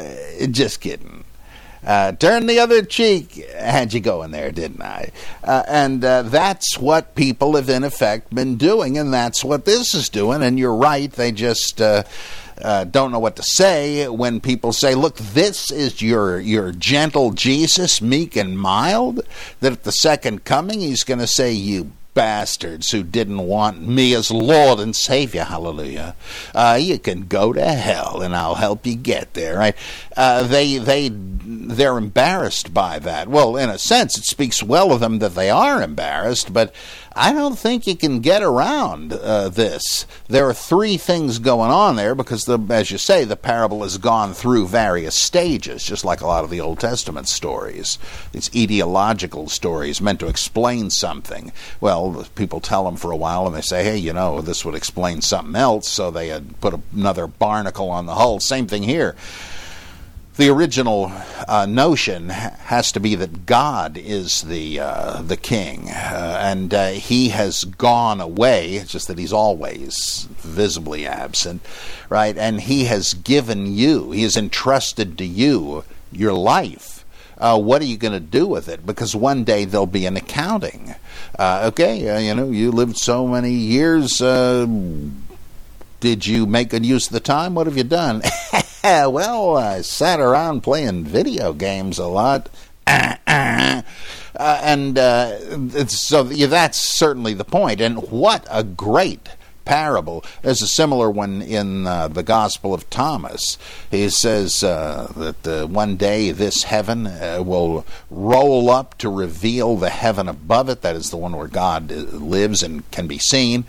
Speaker 2: Just kidding. Uh, turn the other cheek. Had you going there, didn't I? Uh, and uh, that's what people have, in effect, been doing, and that's what this is doing. And you're right, they just. Uh, uh, don't know what to say when people say, "Look, this is your your gentle Jesus, meek and mild." That at the second coming, he's going to say, "You bastards who didn't want me as Lord and Savior, hallelujah. Uh, you can go to hell, and I'll help you get there. Right? Uh, they they they're embarrassed by that. Well, in a sense, it speaks well of them that they are embarrassed, but I don't think you can get around uh, this. There are three things going on there because, the, as you say, the parable has gone through various stages, just like a lot of the Old Testament stories. These ideological stories meant to explain something. Well, people tell them for a while and they say, hey, you know, this would explain something else, so they had put another barnacle on the hull. Same thing here the original uh, notion has to be that God is the uh, the king, uh, and uh, he has gone away. It's just that he's always visibly absent, right? And he has given you, he has entrusted to you your life. Uh, what are you going to do with it? Because one day there'll be an accounting. Uh, okay, you know, you lived so many years. did you make good use of the time? What have you done? well, I sat around playing video games a lot. Uh, uh, and so yeah, that's certainly the point. And what a great parable. There's a similar one in uh, the Gospel of Thomas. He says uh, that uh, one day this heaven uh, will roll up to reveal the heaven above it. That is the one where God uh, lives and can be seen.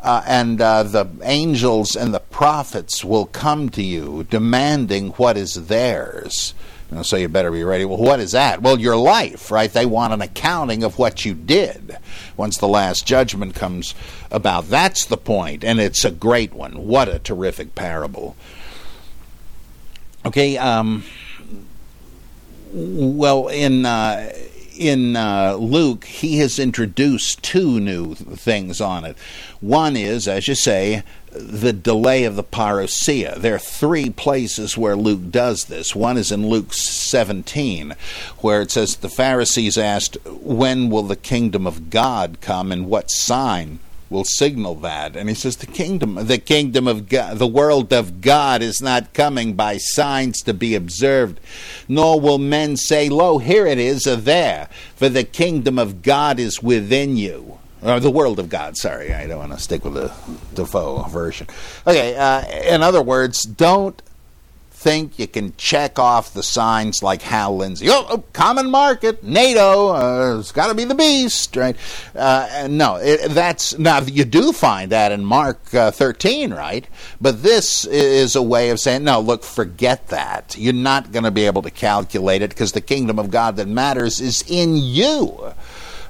Speaker 2: Uh, and uh, the angels and the prophets will come to you demanding what is theirs. So you better be ready. Well, what is that? Well, your life, right? They want an accounting of what you did once the last judgment comes about. That's the point, and it's a great one. What a terrific parable. Okay, um, well, in. Uh, in uh, Luke, he has introduced two new things on it. One is, as you say, the delay of the parousia. There are three places where Luke does this. One is in Luke 17, where it says the Pharisees asked, When will the kingdom of God come and what sign will signal that. And he says the kingdom the kingdom of God, the world of God is not coming by signs to be observed, nor will men say, Lo, here it is or there, for the kingdom of God is within you. Or the world of God, sorry, I don't want to stick with the Defoe version. Okay, uh, in other words, don't think you can check off the signs like Hal Lindsey. Oh, oh common market, NATO, uh, it's got to be the beast, right? Uh, no, it, that's now you do find that in Mark uh, 13, right? But this is a way of saying, no, look, forget that. You're not going to be able to calculate it because the kingdom of God that matters is in you.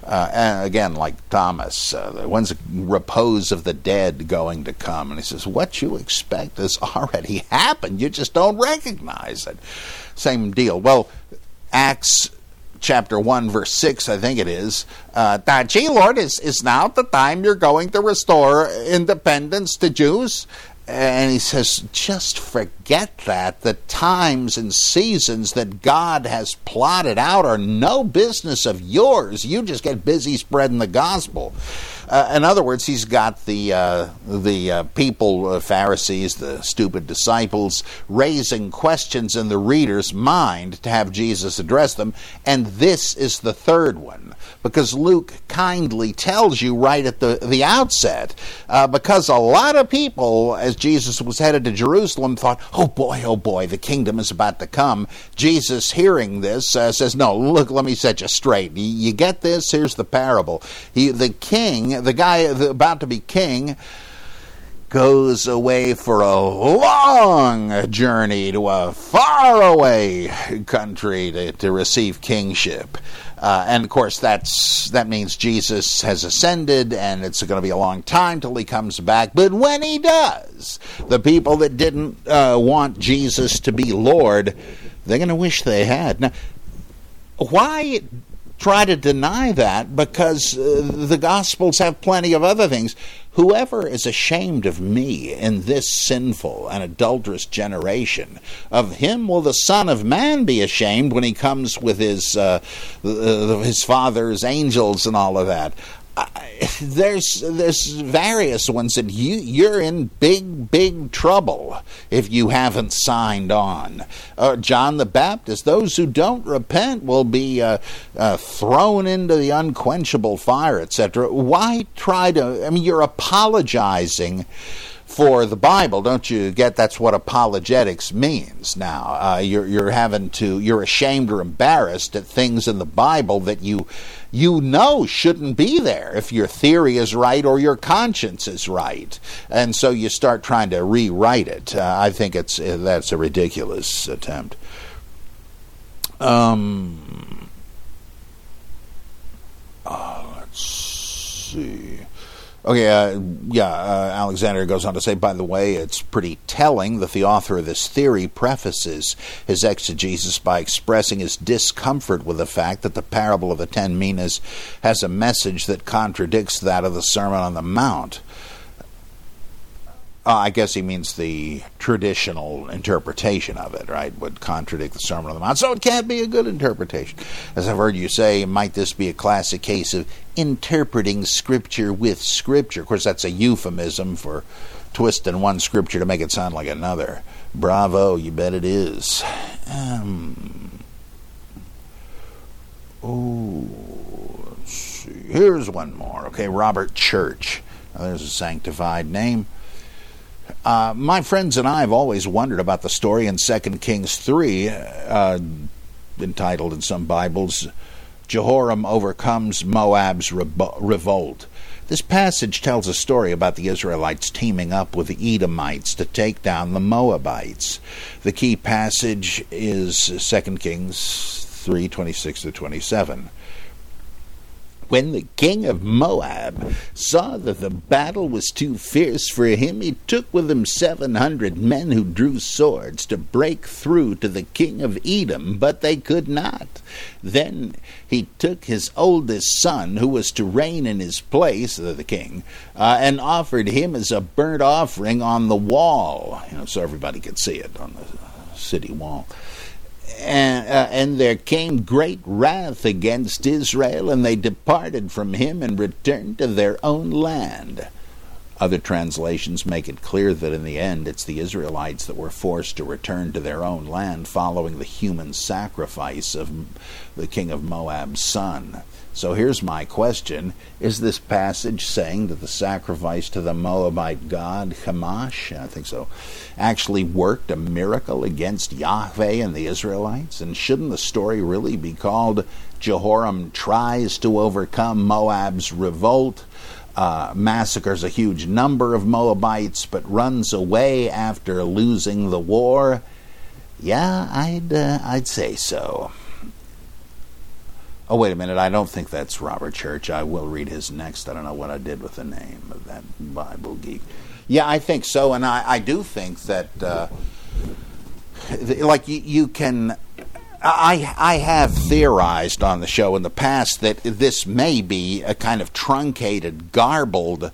Speaker 2: Uh, and again, like Thomas, uh, when's the repose of the dead going to come? And he says, What you expect has already happened. You just don't recognize it. Same deal. Well, Acts chapter 1, verse 6, I think it is, uh, that, gee, Lord, is, is now the time you're going to restore independence to Jews? And he says, just forget that. The times and seasons that God has plotted out are no business of yours. You just get busy spreading the gospel. Uh, in other words, he's got the uh, the uh, people, uh, Pharisees, the stupid disciples, raising questions in the reader's mind to have Jesus address them, and this is the third one because Luke kindly tells you right at the the outset, uh, because a lot of people, as Jesus was headed to Jerusalem, thought, "Oh boy, oh boy, the kingdom is about to come." Jesus, hearing this, uh, says, "No, look, let me set you straight. You, you get this? Here's the parable. He, the king." The guy about to be king goes away for a long journey to a faraway country to, to receive kingship. Uh, and of course, that's that means Jesus has ascended, and it's going to be a long time till he comes back. But when he does, the people that didn't uh, want Jesus to be Lord, they're going to wish they had. Now, why try to deny that because uh, the Gospels have plenty of other things. Whoever is ashamed of me in this sinful and adulterous generation, of him will the Son of Man be ashamed when he comes with his uh, uh, his father's angels and all of that there's there's various ones that you you're in big big trouble if you haven't signed on. Uh, John the Baptist, those who don't repent will be uh, uh, thrown into the unquenchable fire, etc. Why try to? I mean, you're apologizing for the Bible, don't you get? That's what apologetics means. Now uh, you're you're having to you're ashamed or embarrassed at things in the Bible that you you know shouldn't be there if your theory is right or your conscience is right, and so you start trying to rewrite it. Uh, I think it's uh, that's a ridiculous attempt. Um. Uh, let's see. Okay, uh, yeah, uh, Alexander goes on to say, by the way, it's pretty telling that the author of this theory prefaces his exegesis by expressing his discomfort with the fact that the parable of the ten minas has a message that contradicts that of the Sermon on the Mount. Uh, I guess he means the traditional interpretation of it, right? Would contradict the Sermon on the Mount. So it can't be a good interpretation. As I've heard you say, might this be a classic case of interpreting Scripture with Scripture? Of course, that's a euphemism for twisting one Scripture to make it sound like another. Bravo, you bet it is. Um, oh, let's see. Here's one more. Okay, Robert Church. Now, there's a sanctified name. Uh, my friends and I have always wondered about the story in 2 Kings 3, uh, entitled in some Bibles, Jehoram overcomes Moab's revolt. This passage tells a story about the Israelites teaming up with the Edomites to take down the Moabites. The key passage is 2 Kings 3 26 to 27. When the king of Moab saw that the battle was too fierce for him, he took with him seven hundred men who drew swords to break through to the king of Edom, but they could not. Then he took his oldest son, who was to reign in his place, the king, uh, and offered him as a burnt offering on the wall, you know, so everybody could see it on the city wall and, uh, and there came great wrath against Israel, and they departed from him and returned to their own land. Other translations make it clear that in the end it's the Israelites that were forced to return to their own land following the human sacrifice of the king of Moab's son. So here's my question Is this passage saying that the sacrifice to the Moabite god Chemosh, I think so, actually worked a miracle against Yahweh and the Israelites? And shouldn't the story really be called Jehoram tries to overcome Moab's revolt? Uh, massacres a huge number of Moabites, but runs away after losing the war. Yeah, I'd uh, I'd say so. Oh wait a minute! I don't think that's Robert Church. I will read his next. I don't know what I did with the name of that Bible geek. Yeah, I think so, and I, I do think that uh, like you, you can I I have theorized on the show in the past that this may be a kind of truncated, garbled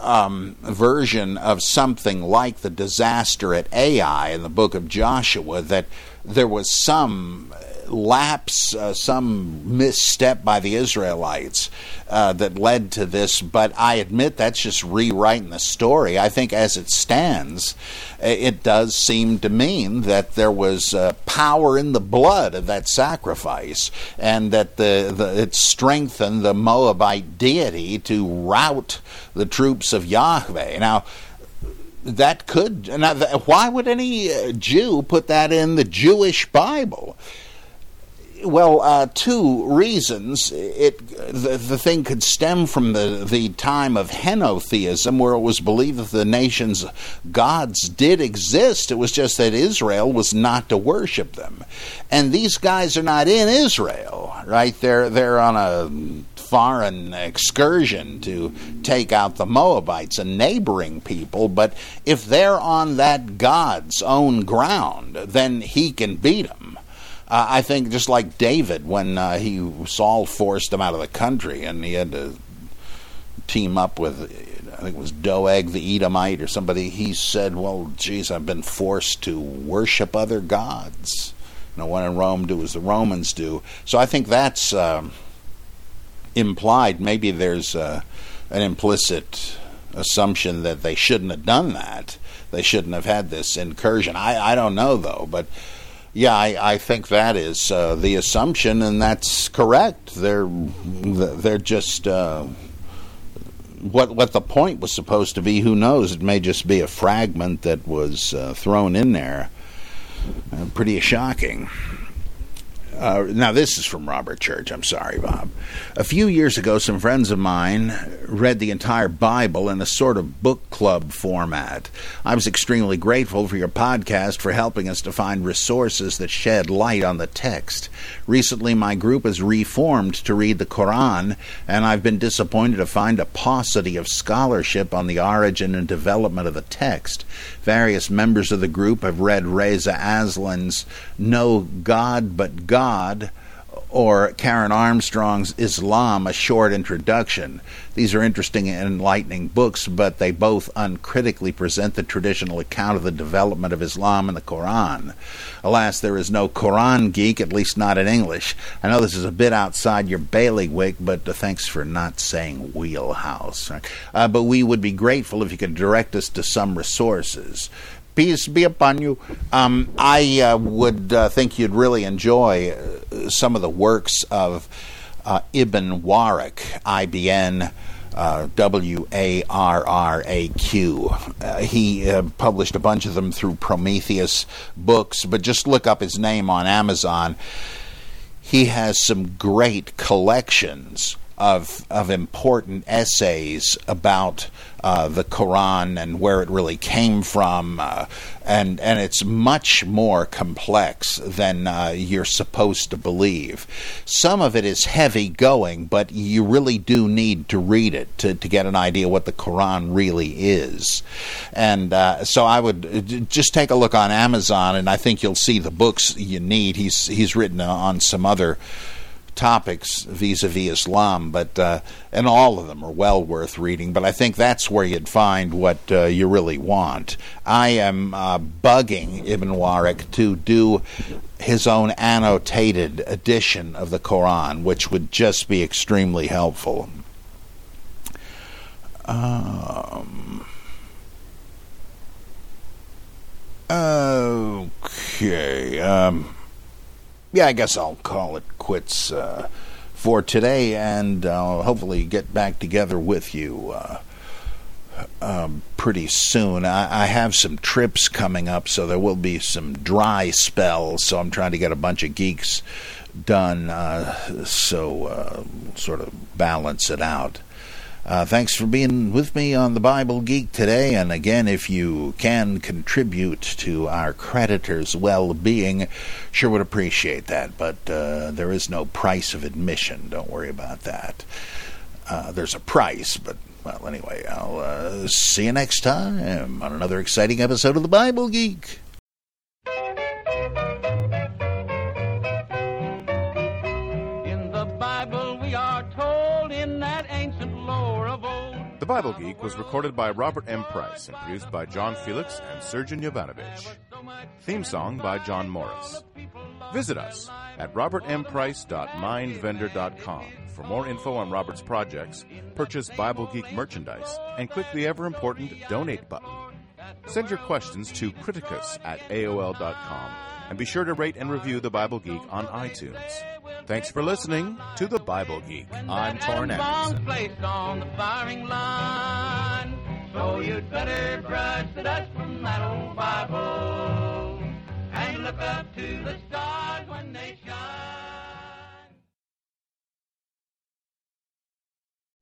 Speaker 2: um, version of something like the disaster at Ai in the book of Joshua. That there was some lapse, uh, some misstep by the Israelites uh, that led to this, but I admit that's just rewriting the story. I think as it stands, it does seem to mean that there was uh, power in the blood of that sacrifice, and that the, the it strengthened the Moabite deity to rout the troops of Yahweh. Now, that could. Now, why would any uh, Jew put that in the Jewish Bible? Well, uh, two reasons. It the, the thing could stem from the, the time of henotheism, where it was believed that the nation's gods did exist. It was just that Israel was not to worship them, and these guys are not in Israel, right? They're they're on a foreign excursion to take out the Moabites, a neighboring people. But if they're on that God's own ground, then he can beat them. Uh, I think just like David when uh, he Saul forced him out of the country and he had to team up with I think it was Doeg the Edomite or somebody. He said, "Well, geez, I've been forced to worship other gods. You know, what in Rome, do as the Romans do." So I think that's um, implied. Maybe there's uh, an implicit assumption that they shouldn't have done that. They shouldn't have had this incursion. I I don't know though, but yeah, I, I think that is uh, the assumption, and that's correct. They're they're just uh, what what the point was supposed to be. Who knows? It may just be a fragment that was uh, thrown in there. Uh, pretty shocking. Uh, now, this is from Robert Church. I'm sorry, Bob. A few years ago, some friends of mine read the entire Bible in a sort of book club format. I was extremely grateful for your podcast for helping us to find resources that shed light on the text. Recently, my group has reformed to read the Quran, and I've been disappointed to find a paucity of scholarship on the origin and development of the text. Various members of the group have read Reza Aslan's No God But God or Karen Armstrong's Islam, A Short Introduction. These are interesting and enlightening books, but they both uncritically present the traditional account of the development of Islam and the Quran. Alas, there is no Quran geek, at least not in English. I know this is a bit outside your bailiwick, but uh, thanks for not saying wheelhouse. Uh, but we would be grateful if you could direct us to some resources peace be upon you. Um, I uh, would uh, think you'd really enjoy uh, some of the works of uh, Ibn Warraq, IBN. Uh, w A R R A Q. Uh, he published a bunch of them through Prometheus Books, but just look up his name on Amazon. He has some great collections of of important essays about uh, the Quran and where it really came from, uh, and and it's much more complex than uh, you're supposed to believe. Some of it is heavy going, but you really do need to read it to, to get an idea what the Quran really is. And uh, so I would uh, just take a look on Amazon, and I think you'll see the books you need. He's he's written on some other topics vis-a-vis Islam, but uh, and all of them are well worth reading. But I think that's where you'd find what uh, you really want. I am uh, bugging Ibn Warraq to do his own annotated edition of the Quran, which would just be extremely helpful. Um. Okay. Um. Yeah, I guess I'll call it quits uh, for today, and I'll hopefully get back together with you uh, um, pretty soon. I, I have some trips coming up, so there will be some dry spells. So I'm trying to get a bunch of geeks done, uh, so uh, sort of balance it out. Uh, thanks for being with me on the Bible Geek today. And again, if you can contribute to our creditors' well being, sure would appreciate that. But uh, there is no price of admission. Don't worry about that. Uh, there's a price, but, well, anyway, I'll uh, see you next time on another exciting episode of the Bible Geek.
Speaker 5: The Bible Geek was recorded by Robert M. Price and produced by John Felix and Sergeant Jovanovich. Theme song by John Morris. Visit us at robertmprice.mindvendor.com for more info on Robert's projects, purchase Bible Geek merchandise, and click the ever important donate button. Send your questions to criticus at AOL.com and be sure to rate and review The Bible Geek on iTunes. Thanks for listening to The Bible Geek. I'm Torrin
Speaker 6: Bombs
Speaker 5: Anderson.
Speaker 6: placed on the firing line. So you'd better brush the dust from that old Bible and look up to the stars when they shine.